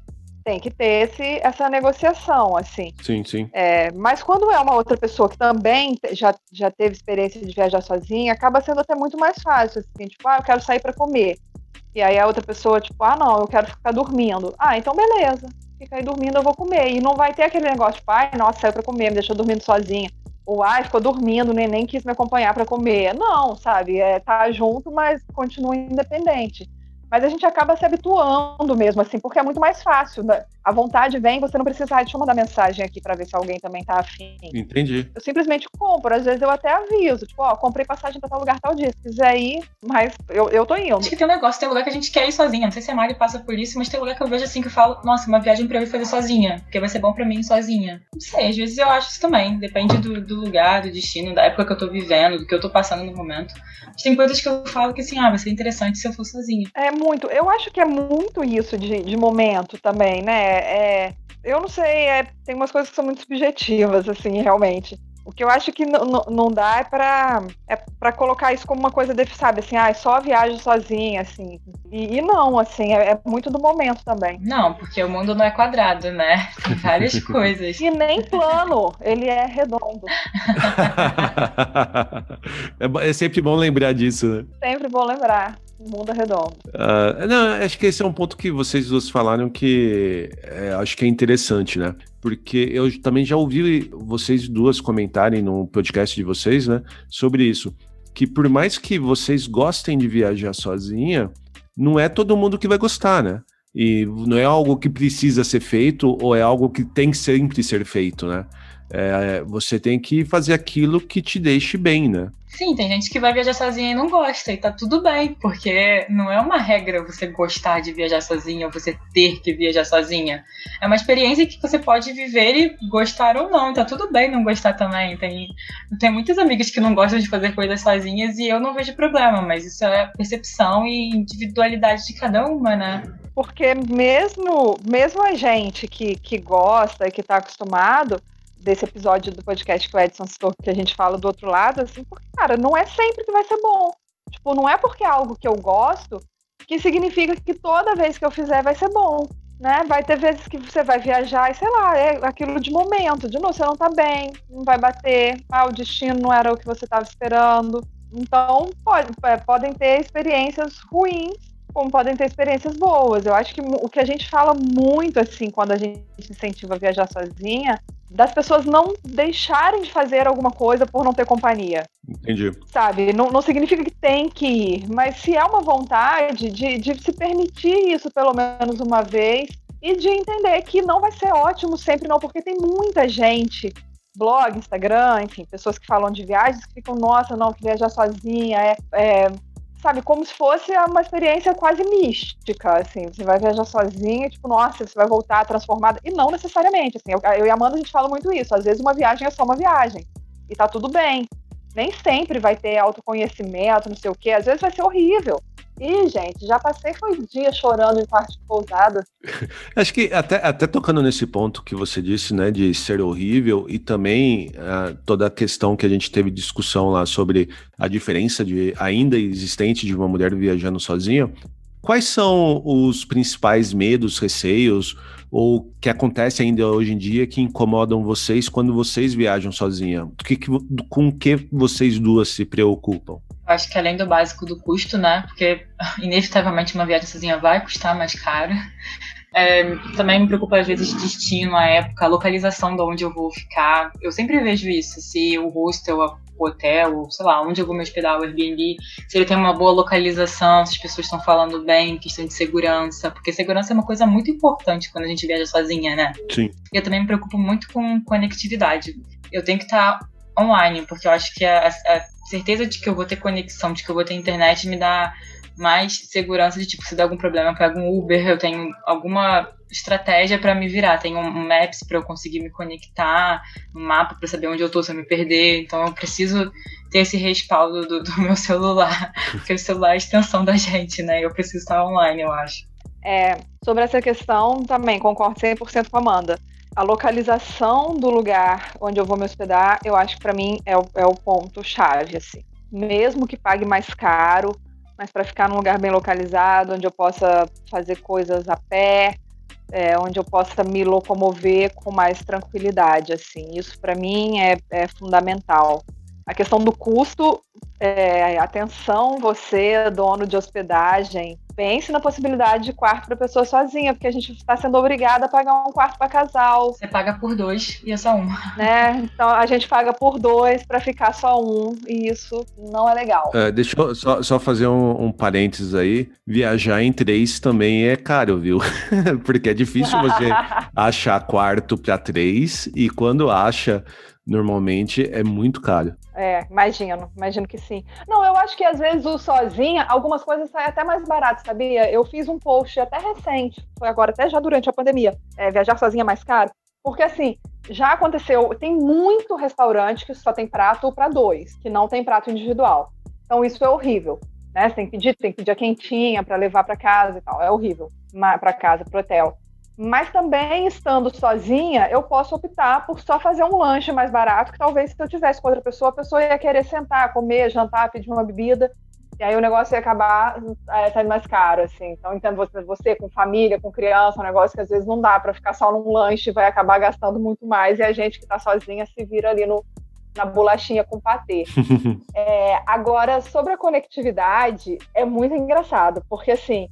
tem que ter esse, essa negociação, assim. Sim, sim. É, mas quando é uma outra pessoa que também já, já teve experiência de viajar sozinha, acaba sendo até muito mais fácil, assim, tipo, ah, eu quero sair para comer. E aí a outra pessoa, tipo, ah, não, eu quero ficar dormindo. Ah, então beleza. Fica aí dormindo, eu vou comer. E não vai ter aquele negócio, tipo, ai, nossa, saiu pra comer, me deixou dormindo sozinha. Ou, ai, ficou dormindo, nem, nem quis me acompanhar para comer. Não, sabe? É, tá junto, mas continua independente. Mas a gente acaba se habituando mesmo, assim, porque é muito mais fácil. Né? a vontade vem, você não precisa, ah, deixa eu mandar mensagem aqui para ver se alguém também tá afim. Entendi. Eu simplesmente compro, às vezes eu até aviso, tipo, ó, comprei passagem pra tal lugar tal dia, se quiser ir, mas eu, eu tô indo. Acho que tem um negócio, tem lugar que a gente quer ir sozinha, não sei se a Mari passa por isso, mas tem lugar que eu vejo assim que eu falo, nossa, uma viagem pra eu ir fazer sozinha, porque vai ser bom pra mim ir sozinha. Não sei, às vezes eu acho isso também, depende do, do lugar, do destino, da época que eu tô vivendo, do que eu tô passando no momento. Mas tem coisas que eu falo que assim, ah, vai ser interessante se eu for sozinha. É muito, eu acho que é muito isso de, de momento também, né? É, eu não sei, é, tem umas coisas que são muito subjetivas, assim, realmente. O que eu acho que não dá é pra, é pra colocar isso como uma coisa, de, sabe, assim, ah, só viajo sozinha, assim. E, e não, assim, é, é, muito do momento também. Não, porque o mundo não é quadrado, né? Tem várias coisas. E nem plano, ele é redondo. é, é sempre bom lembrar disso, né? Sempre bom lembrar. O mundo é. Uh, não, acho que esse é um ponto que vocês duas falaram que é, acho que é interessante, né? Porque eu também já ouvi vocês duas comentarem no podcast de vocês, né? Sobre isso. Que por mais que vocês gostem de viajar sozinha, não é todo mundo que vai gostar, né? E não é algo que precisa ser feito ou é algo que tem que sempre ser feito, né? É, você tem que fazer aquilo que te deixe bem, né? Sim, tem gente que vai viajar sozinha e não gosta, e tá tudo bem, porque não é uma regra você gostar de viajar sozinha ou você ter que viajar sozinha. É uma experiência que você pode viver e gostar ou não, tá tudo bem não gostar também. Tem, tem muitas amigas que não gostam de fazer coisas sozinhas e eu não vejo problema, mas isso é percepção e individualidade de cada uma, né? Porque mesmo, mesmo a gente que, que gosta e que tá acostumado, desse episódio do podcast que o Edson citou, que a gente fala do outro lado, assim, porque, cara, não é sempre que vai ser bom. Tipo, não é porque é algo que eu gosto que significa que toda vez que eu fizer vai ser bom. Né? Vai ter vezes que você vai viajar e, sei lá, é aquilo de momento. De novo, você não tá bem, não vai bater, ah, o destino não era o que você estava esperando. Então, pode, é, podem ter experiências ruins, como podem ter experiências boas. Eu acho que o que a gente fala muito, assim, quando a gente incentiva a viajar sozinha, das pessoas não deixarem de fazer alguma coisa por não ter companhia. Entendi. Sabe? Não, não significa que tem que ir, mas se é uma vontade de, de se permitir isso pelo menos uma vez e de entender que não vai ser ótimo sempre, não, porque tem muita gente blog, Instagram, enfim, pessoas que falam de viagens que ficam, nossa, não, que viajar sozinha é, é sabe, como se fosse uma experiência quase mística, assim, você vai viajar sozinha, tipo, nossa, você vai voltar transformada, e não necessariamente, assim, eu, eu e a Amanda a gente fala muito isso, às vezes uma viagem é só uma viagem, e tá tudo bem, nem sempre vai ter autoconhecimento, não sei o quê, às vezes vai ser horrível, Ih, gente, já passei foi dia chorando em quarto de pousada. Acho que até, até tocando nesse ponto que você disse, né, de ser horrível e também uh, toda a questão que a gente teve discussão lá sobre a diferença de ainda existente de uma mulher viajando sozinha. Quais são os principais medos, receios ou que acontece ainda hoje em dia que incomodam vocês quando vocês viajam sozinha? Que, que, com que vocês duas se preocupam? Acho que além do básico do custo, né? Porque inevitavelmente uma viagem sozinha vai custar mais caro. É, também me preocupa às vezes destino, a época, a localização de onde eu vou ficar. Eu sempre vejo isso, se o hostel, o hotel, sei lá, onde eu vou me hospedar, o Airbnb, se ele tem uma boa localização, se as pessoas estão falando bem, questão de segurança, porque segurança é uma coisa muito importante quando a gente viaja sozinha, né? Sim. Eu também me preocupo muito com conectividade. Eu tenho que estar online, porque eu acho que a, a certeza de que eu vou ter conexão, de que eu vou ter internet, me dá mais segurança de tipo, se der algum problema, eu pego um Uber, eu tenho alguma estratégia para me virar, tenho um Maps para eu conseguir me conectar, um mapa para saber onde eu tô se eu me perder. Então eu preciso ter esse respaldo do, do meu celular, porque o celular é a extensão da gente, né? Eu preciso estar online, eu acho. É, sobre essa questão também concordo 100% com a Amanda a localização do lugar onde eu vou me hospedar, eu acho que para mim é o, é o ponto chave, assim. Mesmo que pague mais caro, mas para ficar num lugar bem localizado, onde eu possa fazer coisas a pé, é, onde eu possa me locomover com mais tranquilidade, assim. Isso para mim é, é fundamental. A questão do custo, é, atenção, você, dono de hospedagem, pense na possibilidade de quarto para pessoa sozinha, porque a gente está sendo obrigada a pagar um quarto para casal. Você paga por dois e é só um. Né? Então a gente paga por dois para ficar só um, e isso não é legal. É, deixa eu só, só fazer um, um, parênteses aí. Viajar em três também é caro, viu? porque é difícil você achar quarto para três, e quando acha normalmente é muito caro. É, imagino, imagino que sim. Não, eu acho que às vezes o sozinha, algumas coisas saem até mais barato, sabia? Eu fiz um post até recente, foi agora, até já durante a pandemia, é, viajar sozinha é mais caro. Porque assim, já aconteceu, tem muito restaurante que só tem prato para dois, que não tem prato individual. Então isso é horrível, né? Você tem que pedir, tem que pedir a quentinha para levar para casa e tal, é horrível. Para casa, pro hotel. Mas também, estando sozinha, eu posso optar por só fazer um lanche mais barato, que talvez se eu tivesse com outra pessoa, a pessoa ia querer sentar, comer, jantar, pedir uma bebida, e aí o negócio ia acabar é, saindo mais caro, assim. Então, entendo você, você com família, com criança, um negócio que às vezes não dá para ficar só num lanche, vai acabar gastando muito mais, e a gente que está sozinha se vira ali no, na bolachinha com patê. é, agora, sobre a conectividade, é muito engraçado, porque assim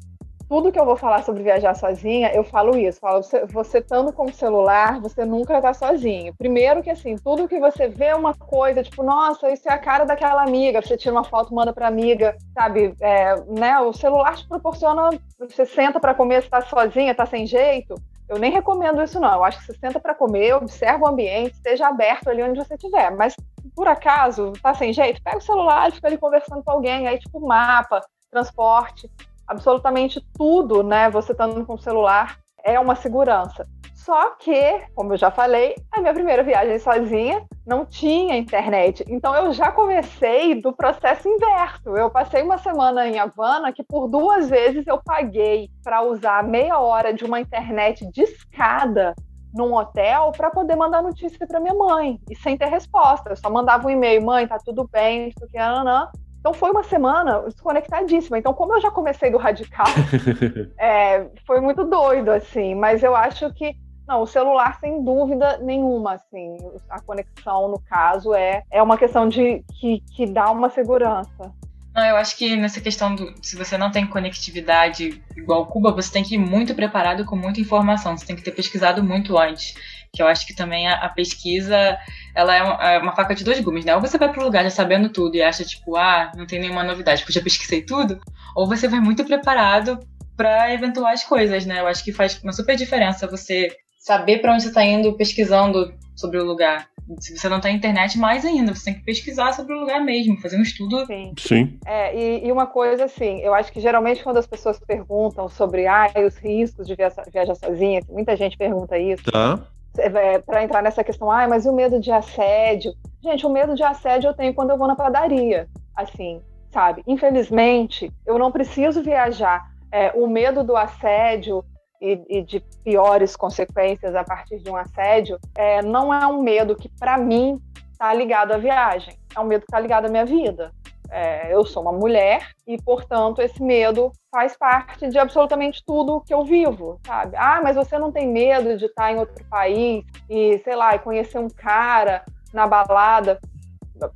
tudo que eu vou falar sobre viajar sozinha, eu falo isso. Falo, você, você estando com o celular, você nunca está sozinho. Primeiro que assim, tudo que você vê uma coisa, tipo, nossa, isso é a cara daquela amiga, você tira uma foto, manda para amiga, sabe? É, né? O celular te proporciona, você senta para comer, você tá sozinha, tá sem jeito. Eu nem recomendo isso não. Eu acho que você senta para comer, observa o ambiente, esteja aberto ali onde você estiver. Mas por acaso, tá sem jeito, pega o celular e fica ali conversando com alguém, aí tipo mapa, transporte absolutamente tudo, né? Você estando com o celular é uma segurança. Só que, como eu já falei, a minha primeira viagem sozinha não tinha internet. Então eu já comecei do processo inverso. Eu passei uma semana em Havana que por duas vezes eu paguei para usar meia hora de uma internet discada num hotel para poder mandar notícia para minha mãe e sem ter resposta. Eu só mandava um e-mail, mãe, tá tudo bem, isso aqui, não, então foi uma semana desconectadíssima. Então, como eu já comecei do radical, é, foi muito doido, assim. Mas eu acho que não, o celular, sem dúvida nenhuma, assim, a conexão, no caso, é, é uma questão de que, que dá uma segurança. Não, eu acho que nessa questão do se você não tem conectividade igual Cuba, você tem que ir muito preparado com muita informação, você tem que ter pesquisado muito antes que eu acho que também a, a pesquisa ela é uma, é uma, faca de dois gumes, né? Ou você vai para o lugar já sabendo tudo e acha tipo, ah, não tem nenhuma novidade, porque eu já pesquisei tudo, ou você vai muito preparado para eventuais coisas, né? Eu acho que faz uma super diferença você saber para onde você está indo pesquisando sobre o lugar. Se você não tem internet, mais ainda, você tem que pesquisar sobre o lugar mesmo, fazer um estudo. Sim. Sim. É, e, e, uma coisa assim, eu acho que geralmente quando as pessoas perguntam sobre ah, os riscos de viajar, viajar sozinha, muita gente pergunta isso. Tá é, para entrar nessa questão, ah, mas e o medo de assédio? Gente, o medo de assédio eu tenho quando eu vou na padaria, assim, sabe? Infelizmente, eu não preciso viajar. É, o medo do assédio e, e, de piores consequências a partir de um assédio é, não é um medo que, para mim, está ligado à viagem. É um medo que está ligado à minha vida. É, eu sou uma mulher e, portanto, esse medo faz parte de absolutamente tudo que eu vivo, sabe? Ah, mas você não tem medo de estar em outro país e, sei lá, conhecer um cara na balada?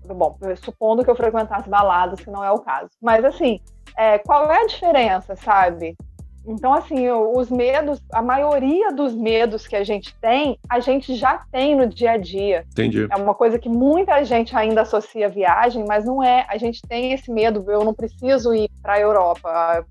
Bom, supondo que eu frequentasse baladas, que não é o caso. Mas, assim, é, qual é a diferença, sabe? Então, assim, os medos, a maioria dos medos que a gente tem, a gente já tem no dia a dia. Entendi. É uma coisa que muita gente ainda associa a viagem, mas não é. A gente tem esse medo, eu não preciso ir para a Europa,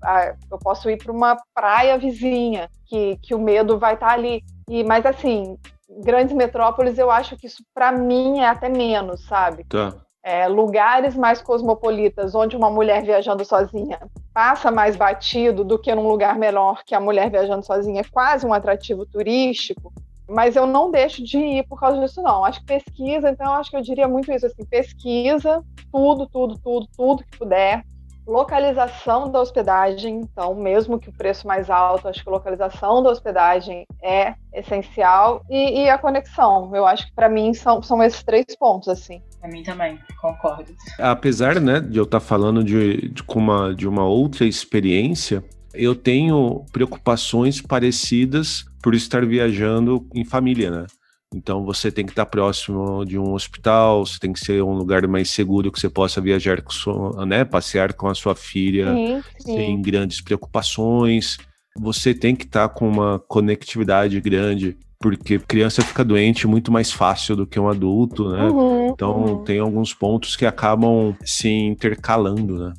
eu posso ir para uma praia vizinha, que, que o medo vai estar tá ali. E, mas, assim, grandes metrópoles, eu acho que isso, para mim, é até menos, sabe? Tá é, lugares mais cosmopolitas, onde uma mulher viajando sozinha passa mais batido do que num lugar menor que a mulher viajando sozinha é quase um atrativo turístico, mas eu não deixo de ir por causa disso, não. Acho que pesquisa, então acho que eu diria muito isso, assim, pesquisa tudo, tudo, tudo, tudo que puder, localização da hospedagem, então, mesmo que o preço mais alto, acho que localização da hospedagem é essencial e, e a conexão. Eu acho que para mim são, são esses três pontos, assim. Para mim também, concordo. Apesar, né, de eu estar tá falando de, de, uma, de uma outra experiência, eu tenho preocupações parecidas por estar viajando em família, né? Então você tem que estar próximo de um hospital, você tem que ser um lugar mais seguro que você possa viajar com sua, né, passear com a sua filha sim, sim. sem grandes preocupações. Você tem que estar com uma conectividade grande, porque criança fica doente muito mais fácil do que um adulto, né? Uhum, então uhum. tem alguns pontos que acabam se intercalando, né?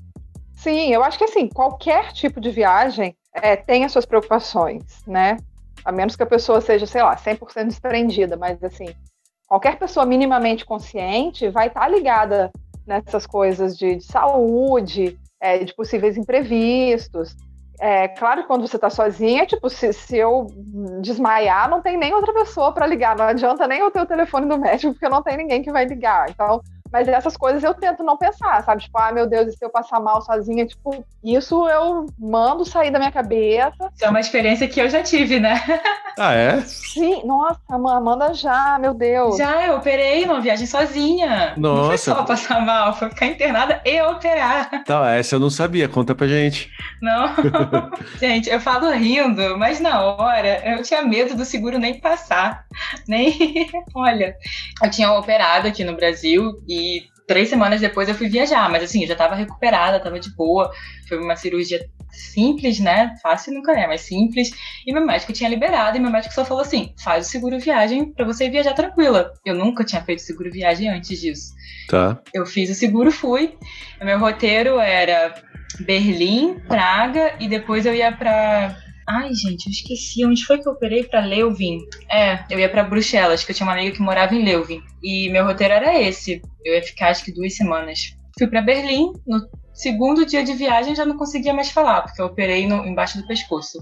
Sim, eu acho que assim, qualquer tipo de viagem é, tem as suas preocupações, né? A menos que a pessoa seja, sei lá, 100% desprendida, mas assim, qualquer pessoa minimamente consciente vai estar tá ligada nessas coisas de, de saúde, é, de possíveis imprevistos. É claro que quando você está sozinha, tipo, se, se eu desmaiar, não tem nem outra pessoa para ligar, não adianta nem eu ter o telefone do médico, porque não tem ninguém que vai ligar. Então, mas essas coisas eu tento não pensar, sabe? Tipo, ah, meu Deus, e se eu passar mal sozinha? Tipo, isso eu mando sair da minha cabeça. Isso é uma experiência que eu já tive, né? Ah, é? Sim, nossa, Amanda já, meu Deus. Já, eu operei uma viagem sozinha. Nossa. Não foi só passar mal, foi ficar internada e operar. Tá, essa eu não sabia, conta pra gente. Não, gente, eu falo rindo, mas na hora eu tinha medo do seguro nem passar. Nem. Olha, eu tinha operado aqui no Brasil e e três semanas depois eu fui viajar, mas assim, eu já tava recuperada, tava de boa. Foi uma cirurgia simples, né? Fácil nunca é, mas simples. E meu médico tinha liberado, e meu médico só falou assim: faz o seguro viagem para você viajar tranquila. Eu nunca tinha feito seguro viagem antes disso. Tá. Eu fiz o seguro, fui. O meu roteiro era Berlim, Praga, e depois eu ia para Ai, gente, eu esqueci. Onde foi que eu operei pra Leuven? É, eu ia para Bruxelas, que eu tinha uma amiga que morava em Leuven. E meu roteiro era esse. Eu ia ficar acho que duas semanas. Fui para Berlim. No segundo dia de viagem já não conseguia mais falar, porque eu operei no, embaixo do pescoço.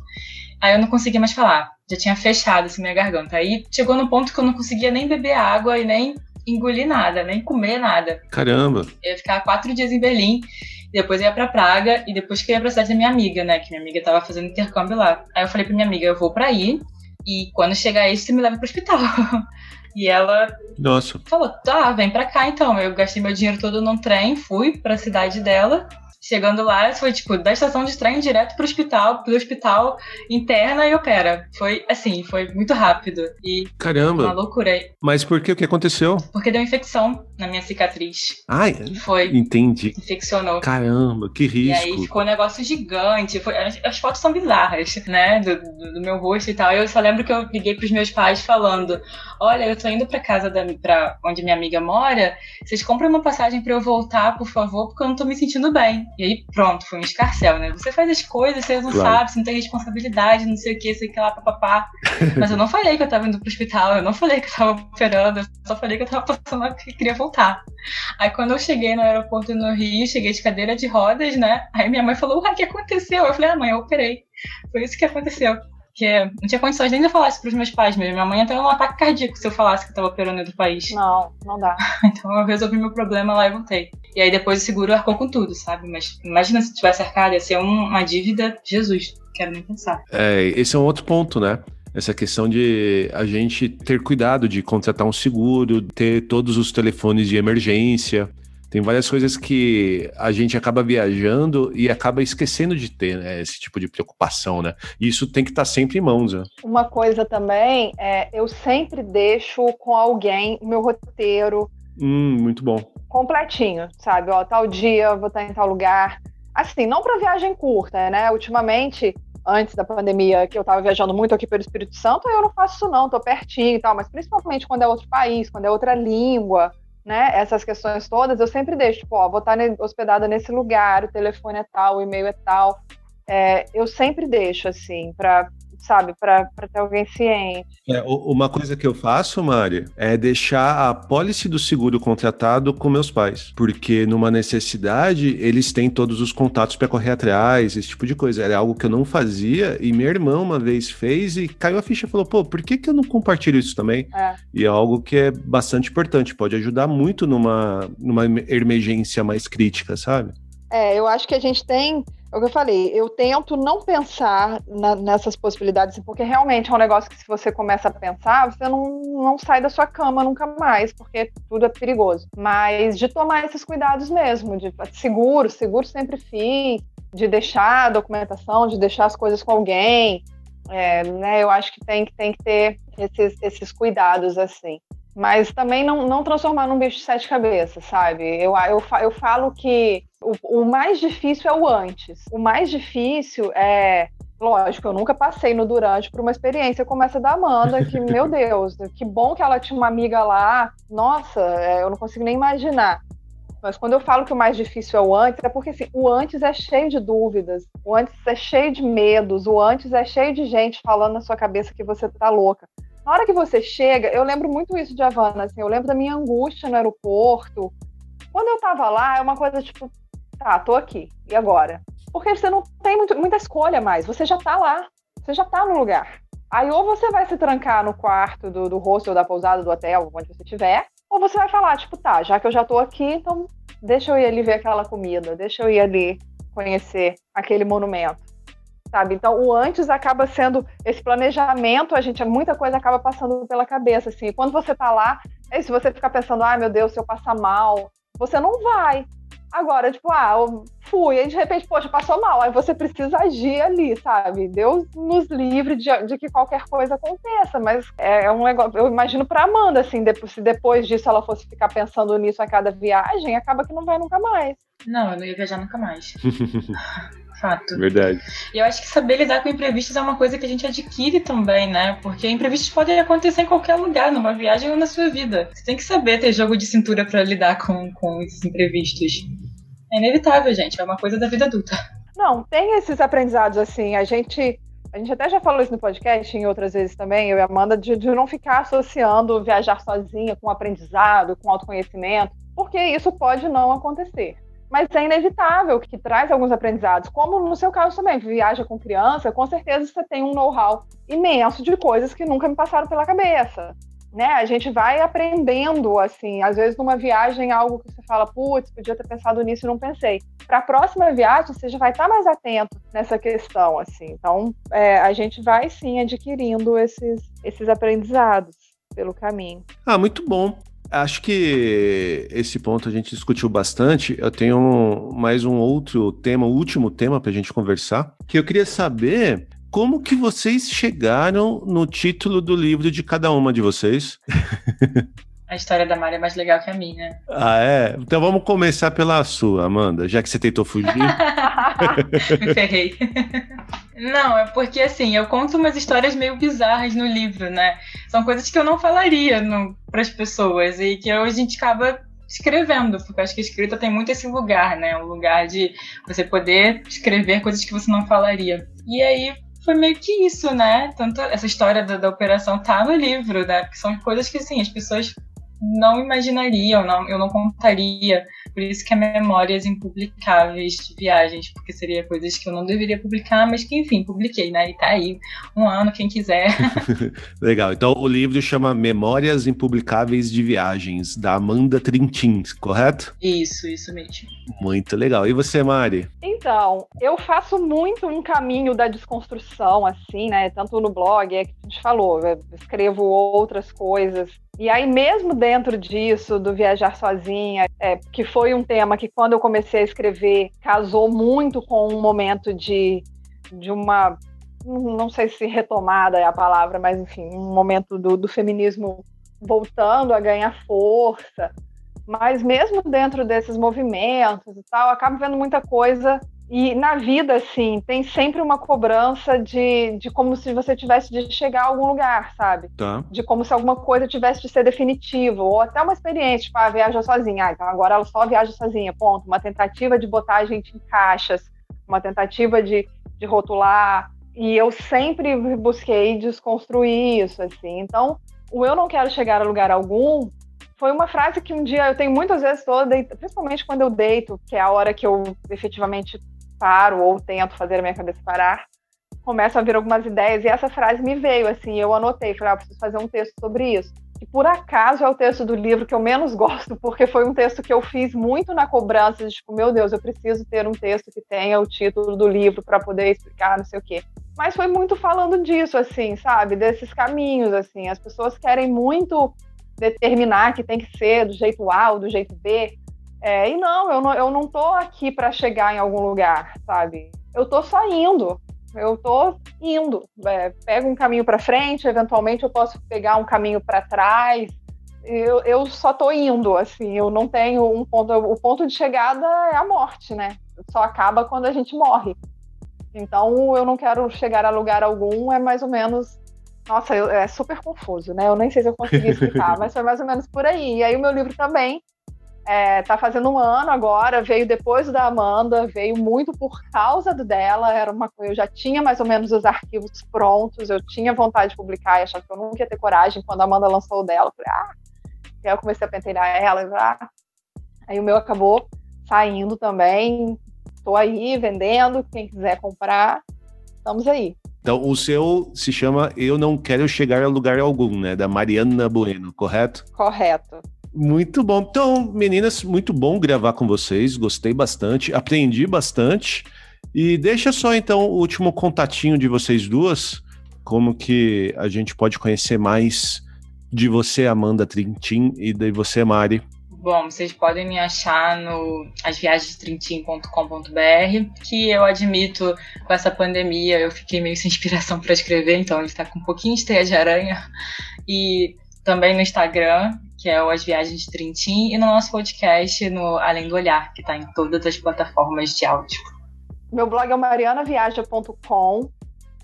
Aí eu não conseguia mais falar. Já tinha fechado assim minha garganta. Aí chegou no ponto que eu não conseguia nem beber água e nem engolir nada, nem comer nada. Caramba! Eu ia ficar quatro dias em Berlim depois eu ia pra Praga e depois que eu ia pra cidade da minha amiga, né? Que minha amiga tava fazendo intercâmbio lá. Aí eu falei pra minha amiga, eu vou pra aí e quando chegar aí você me leva pro hospital. e ela Nossa. falou, tá, vem pra cá então. Eu gastei meu dinheiro todo num trem, fui pra cidade dela. Chegando lá, foi tipo da estação de trem direto pro hospital, pro hospital interna e opera. Foi assim, foi muito rápido. E Caramba! Uma loucura. Mas por que? O que aconteceu? Porque deu infecção na minha cicatriz. Ai, foi. Entendi. Infeccionou. Caramba, que risco. E aí ficou um negócio gigante. Foi, as, as fotos são bizarras, né? Do, do, do, meu rosto e tal. Eu só lembro que eu liguei pros meus pais falando: Olha, eu tô indo pra casa da pra onde minha amiga mora. Vocês compram uma passagem para eu voltar, por favor, porque eu não tô me sentindo bem. E aí, pronto, foi um escarcel, né? Você faz as coisas, você não claro. sabe, você não tem responsabilidade, não sei o que, sei que lá, papapá. Mas eu não falei que eu tava indo pro hospital, eu não falei que eu tava operando, eu só falei que eu tava passando que queria voltar. Aí quando eu cheguei no aeroporto no Rio, cheguei de cadeira de rodas, né? Aí minha mãe falou, uai, o que aconteceu? Eu falei, ah, mãe, eu operei. Foi isso que aconteceu porque não tinha condições nem de eu falar isso pros meus pais mesmo. Minha mãe ia ter um ataque cardíaco se eu falasse que estava operando em outro país. Não, não dá. então eu resolvi meu problema lá e voltei. E aí depois o seguro arcou com tudo, sabe? Mas imagina se tivesse arcado, ia ser uma dívida, Jesus, quero nem pensar. É, esse é um outro ponto, né? essa questão de a gente ter cuidado de contratar um seguro, ter todos os telefones de emergência. Tem várias coisas que a gente acaba viajando e acaba esquecendo de ter né, esse tipo de preocupação, né? E isso tem que estar tá sempre em mãos. Né? Uma coisa também é eu sempre deixo com alguém o meu roteiro. Hum, muito bom. Completinho, sabe? Ó, tal dia vou estar em tal lugar. Assim, não para viagem curta, né? Ultimamente, antes da pandemia, que eu estava viajando muito aqui pelo Espírito Santo, eu não faço isso não, tô pertinho e tal, mas principalmente quando é outro país, quando é outra língua, né, essas questões todas, eu sempre deixo, tipo, ó, vou estar hospedada nesse lugar, o telefone é tal, o e-mail é tal. É, eu sempre deixo, assim, para sabe, para ter alguém ciente. É, uma coisa que eu faço, Mari, é deixar a pólice do seguro contratado com meus pais, porque numa necessidade eles têm todos os contatos para correr atrás, esse tipo de coisa. Era algo que eu não fazia e minha irmã uma vez fez e caiu a ficha e falou: pô, por que, que eu não compartilho isso também? É. E é algo que é bastante importante, pode ajudar muito numa, numa emergência mais crítica, sabe? É, eu acho que a gente tem o que eu falei, eu tento não pensar na, nessas possibilidades, porque realmente é um negócio que se você começa a pensar, você não, não sai da sua cama nunca mais, porque tudo é perigoso. Mas de tomar esses cuidados mesmo, de seguro, seguro sempre fiz, de deixar a documentação, de deixar as coisas com alguém, É, né, eu acho que tem, tem que ter esses, esses cuidados, assim. Mas também não, não transformar num bicho de sete cabeças, sabe? Eu, eu, eu falo que o, o mais difícil é o antes. O mais difícil é Lógico, eu nunca passei no durante por uma experiência como essa da Amanda, que, meu Deus, que bom que ela tinha uma amiga lá. Nossa, é, eu não consigo nem imaginar. Mas quando eu falo que o mais difícil é o antes, é porque assim, o antes é cheio de dúvidas, o antes é cheio de medos, o antes é cheio de gente falando na sua cabeça que você tá louca. Na hora que você chega, eu lembro muito isso de Havana, assim, eu lembro da minha angústia no aeroporto. Quando eu tava lá, é uma coisa tipo, tá, tô aqui, e agora? Porque você não tem muito, muita escolha mais, você já tá lá, você já tá no lugar. Aí ou você vai se trancar no quarto do, do hostel, da pousada, do hotel, onde você estiver, ou você vai falar, tipo, tá, já que eu já tô aqui, então deixa eu ir ali ver aquela comida, deixa eu ir ali conhecer aquele monumento. Sabe? Então, o antes acaba sendo esse planejamento, a gente muita coisa acaba passando pela cabeça assim. Quando você tá lá, é se você ficar pensando, ai meu Deus, se eu passar mal, você não vai. Agora, tipo, ah, eu fui, aí de repente, poxa, passou mal, aí você precisa agir ali, sabe? Deus nos livre de, de que qualquer coisa aconteça, mas é, é um negócio, eu imagino pra Amanda, assim, depois, se depois disso ela fosse ficar pensando nisso a cada viagem, acaba que não vai nunca mais. Não, eu não ia viajar nunca mais. Fato. Verdade. E eu acho que saber lidar com imprevistos é uma coisa que a gente adquire também, né? Porque imprevistos podem acontecer em qualquer lugar, numa viagem ou na sua vida. Você tem que saber ter jogo de cintura para lidar com, com esses imprevistos. É inevitável, gente. É uma coisa da vida adulta. Não, tem esses aprendizados assim. A gente. A gente até já falou isso no podcast em outras vezes também, eu e a Amanda, de, de não ficar associando viajar sozinha com aprendizado, com autoconhecimento, porque isso pode não acontecer mas é inevitável que traz alguns aprendizados, como no seu caso também, viaja com criança, com certeza você tem um know-how imenso de coisas que nunca me passaram pela cabeça. Né? A gente vai aprendendo, assim, às vezes numa viagem, algo que você fala, putz, podia ter pensado nisso e não pensei. Para a próxima viagem, você já vai estar mais atento nessa questão, assim. Então, é, a gente vai sim adquirindo esses, esses aprendizados pelo caminho. Ah, muito bom. Acho que esse ponto a gente discutiu bastante. Eu tenho mais um outro tema, o último tema para a gente conversar, que eu queria saber como que vocês chegaram no título do livro de cada uma de vocês. A história da Mari é mais legal que a minha. Ah, é? Então vamos começar pela sua, Amanda, já que você tentou fugir. Me ferrei. Não, é porque assim, eu conto umas histórias meio bizarras no livro, né? São coisas que eu não falaria para as pessoas e que a gente acaba escrevendo, porque eu acho que a escrita tem muito esse lugar, né? Um lugar de você poder escrever coisas que você não falaria. E aí foi meio que isso, né? Tanto essa história da, da operação tá no livro, né? Porque são coisas que, assim, as pessoas não imaginaria, não, eu não contaria. Por isso que é memórias impublicáveis de viagens, porque seria coisas que eu não deveria publicar, mas que, enfim, publiquei, né? E tá aí, um ano, quem quiser. Legal. Então o livro chama Memórias Impublicáveis de Viagens, da Amanda Trintins, correto? Isso, isso mesmo. Muito legal. E você, Mari? Então, eu faço muito um caminho da desconstrução, assim, né? Tanto no blog, é que a gente falou, eu escrevo outras coisas e aí, mesmo dentro disso, do viajar sozinha, é, que foi um tema que, quando eu comecei a escrever, casou muito com um momento de, de uma. Não sei se retomada é a palavra, mas enfim, um momento do, do feminismo voltando a ganhar força. Mas mesmo dentro desses movimentos e tal, acabo vendo muita coisa e na vida, assim, tem sempre uma cobrança de, de como se você tivesse de chegar a algum lugar, sabe? Tá. De como se alguma coisa tivesse de ser definitiva, ou até uma experiência, tipo, ah, viaja sozinha. Ah, então agora ela só viaja sozinha, ponto. Uma tentativa de botar a gente em caixas, uma tentativa de, de rotular. E eu sempre busquei desconstruir isso, assim. Então, o eu não quero chegar a lugar algum foi uma frase que um dia eu tenho muitas vezes toda, principalmente quando eu deito, que é a hora que eu efetivamente paro ou tento fazer a minha cabeça parar, começam a vir algumas ideias e essa frase me veio assim, eu anotei, falei, ah, preciso fazer um texto sobre isso. E por acaso é o texto do livro que eu menos gosto, porque foi um texto que eu fiz muito na cobrança de tipo, meu Deus, eu preciso ter um texto que tenha o título do livro para poder explicar, não sei o quê. Mas foi muito falando disso, assim, sabe? Desses caminhos, assim. As pessoas querem muito determinar que tem que ser do jeito A ou do jeito B. É, e não, eu não, eu não tô aqui para chegar em algum lugar, sabe? Eu tô só indo. Eu tô indo. É, pego um caminho para frente, eventualmente eu posso pegar um caminho para trás. Eu, eu só tô indo, assim, eu não tenho um ponto. O ponto de chegada é a morte, né? Só acaba quando a gente morre. Então eu não quero chegar a lugar algum, é mais ou menos. Nossa, eu, é super confuso, né? Eu nem sei se eu consegui explicar, mas foi mais ou menos por aí. E aí o meu livro também é, tá fazendo um ano agora, veio depois da Amanda, veio muito por causa dela, era uma eu já tinha mais ou menos os arquivos prontos, eu tinha vontade de publicar e achava que eu nunca ia ter coragem quando a Amanda lançou o dela, eu falei, ah, aí eu comecei a pentear ela, ah. aí o meu acabou saindo também, tô aí vendendo, quem quiser comprar, estamos aí. Então, o seu se chama Eu Não Quero Chegar a Lugar Algum, né? Da Mariana Bueno, correto? Correto. Muito bom. Então, meninas, muito bom gravar com vocês. Gostei bastante, aprendi bastante. E deixa só então o último contatinho de vocês duas, como que a gente pode conhecer mais de você, Amanda Trintim, e de você, Mari. Bom, vocês podem me achar no asviagenstrintim.com.br, que eu admito, com essa pandemia, eu fiquei meio sem inspiração para escrever, então ele está com um pouquinho de teia de aranha. E também no Instagram, que é o As Viagens de Trintim, e no nosso podcast, no Além do Olhar, que está em todas as plataformas de áudio. Meu blog é marianaviaja.com.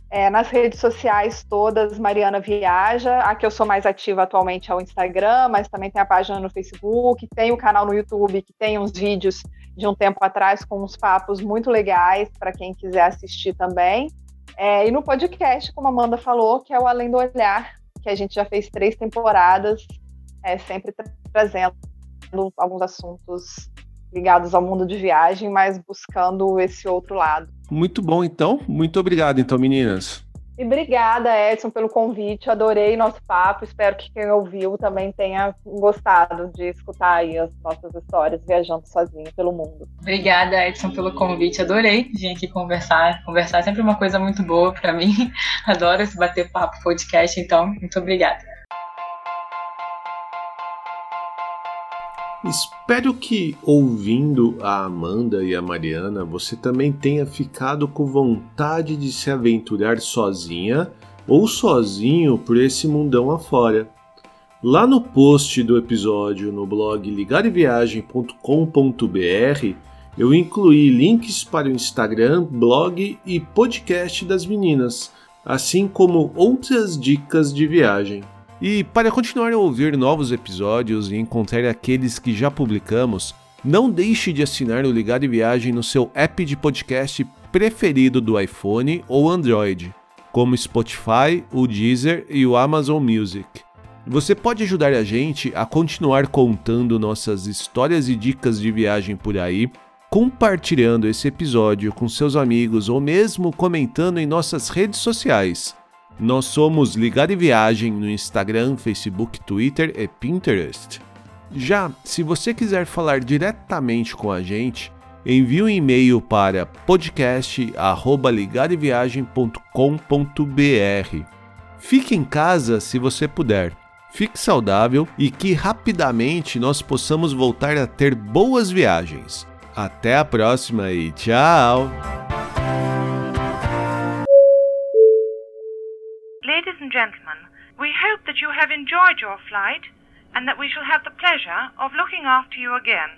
É, nas redes sociais todas, Mariana Viaja. A que eu sou mais ativa atualmente é o Instagram, mas também tem a página no Facebook, tem o canal no YouTube, que tem uns vídeos de um tempo atrás com uns papos muito legais para quem quiser assistir também. É, e no podcast, como a Amanda falou, que é o Além do Olhar, que a gente já fez três temporadas é, sempre trazendo alguns assuntos ligados ao mundo de viagem, mas buscando esse outro lado. Muito bom, então. Muito obrigado, então, meninas. E obrigada, Edson, pelo convite. Adorei nosso papo. Espero que quem ouviu também tenha gostado de escutar aí as nossas histórias viajando sozinho pelo mundo. Obrigada, Edson, pelo convite. Adorei vir aqui conversar. Conversar é sempre uma coisa muito boa para mim. Adoro esse bater papo podcast, então, muito obrigada. Espero que, ouvindo a Amanda e a Mariana, você também tenha ficado com vontade de se aventurar sozinha ou sozinho por esse mundão afora. Lá no post do episódio no blog ligareviagem.com.br eu incluí links para o Instagram, blog e podcast das meninas, assim como outras dicas de viagem. E para continuar a ouvir novos episódios e encontrar aqueles que já publicamos, não deixe de assinar o Ligado Viagem no seu app de podcast preferido do iPhone ou Android, como Spotify, o Deezer e o Amazon Music. Você pode ajudar a gente a continuar contando nossas histórias e dicas de viagem por aí, compartilhando esse episódio com seus amigos ou mesmo comentando em nossas redes sociais. Nós somos Ligado e Viagem no Instagram, Facebook, Twitter e Pinterest. Já, se você quiser falar diretamente com a gente, envie um e-mail para podcast@ligadeviagem.com.br. Fique em casa se você puder. Fique saudável e que rapidamente nós possamos voltar a ter boas viagens. Até a próxima e tchau! We hope that you have enjoyed your flight and that we shall have the pleasure of looking after you again.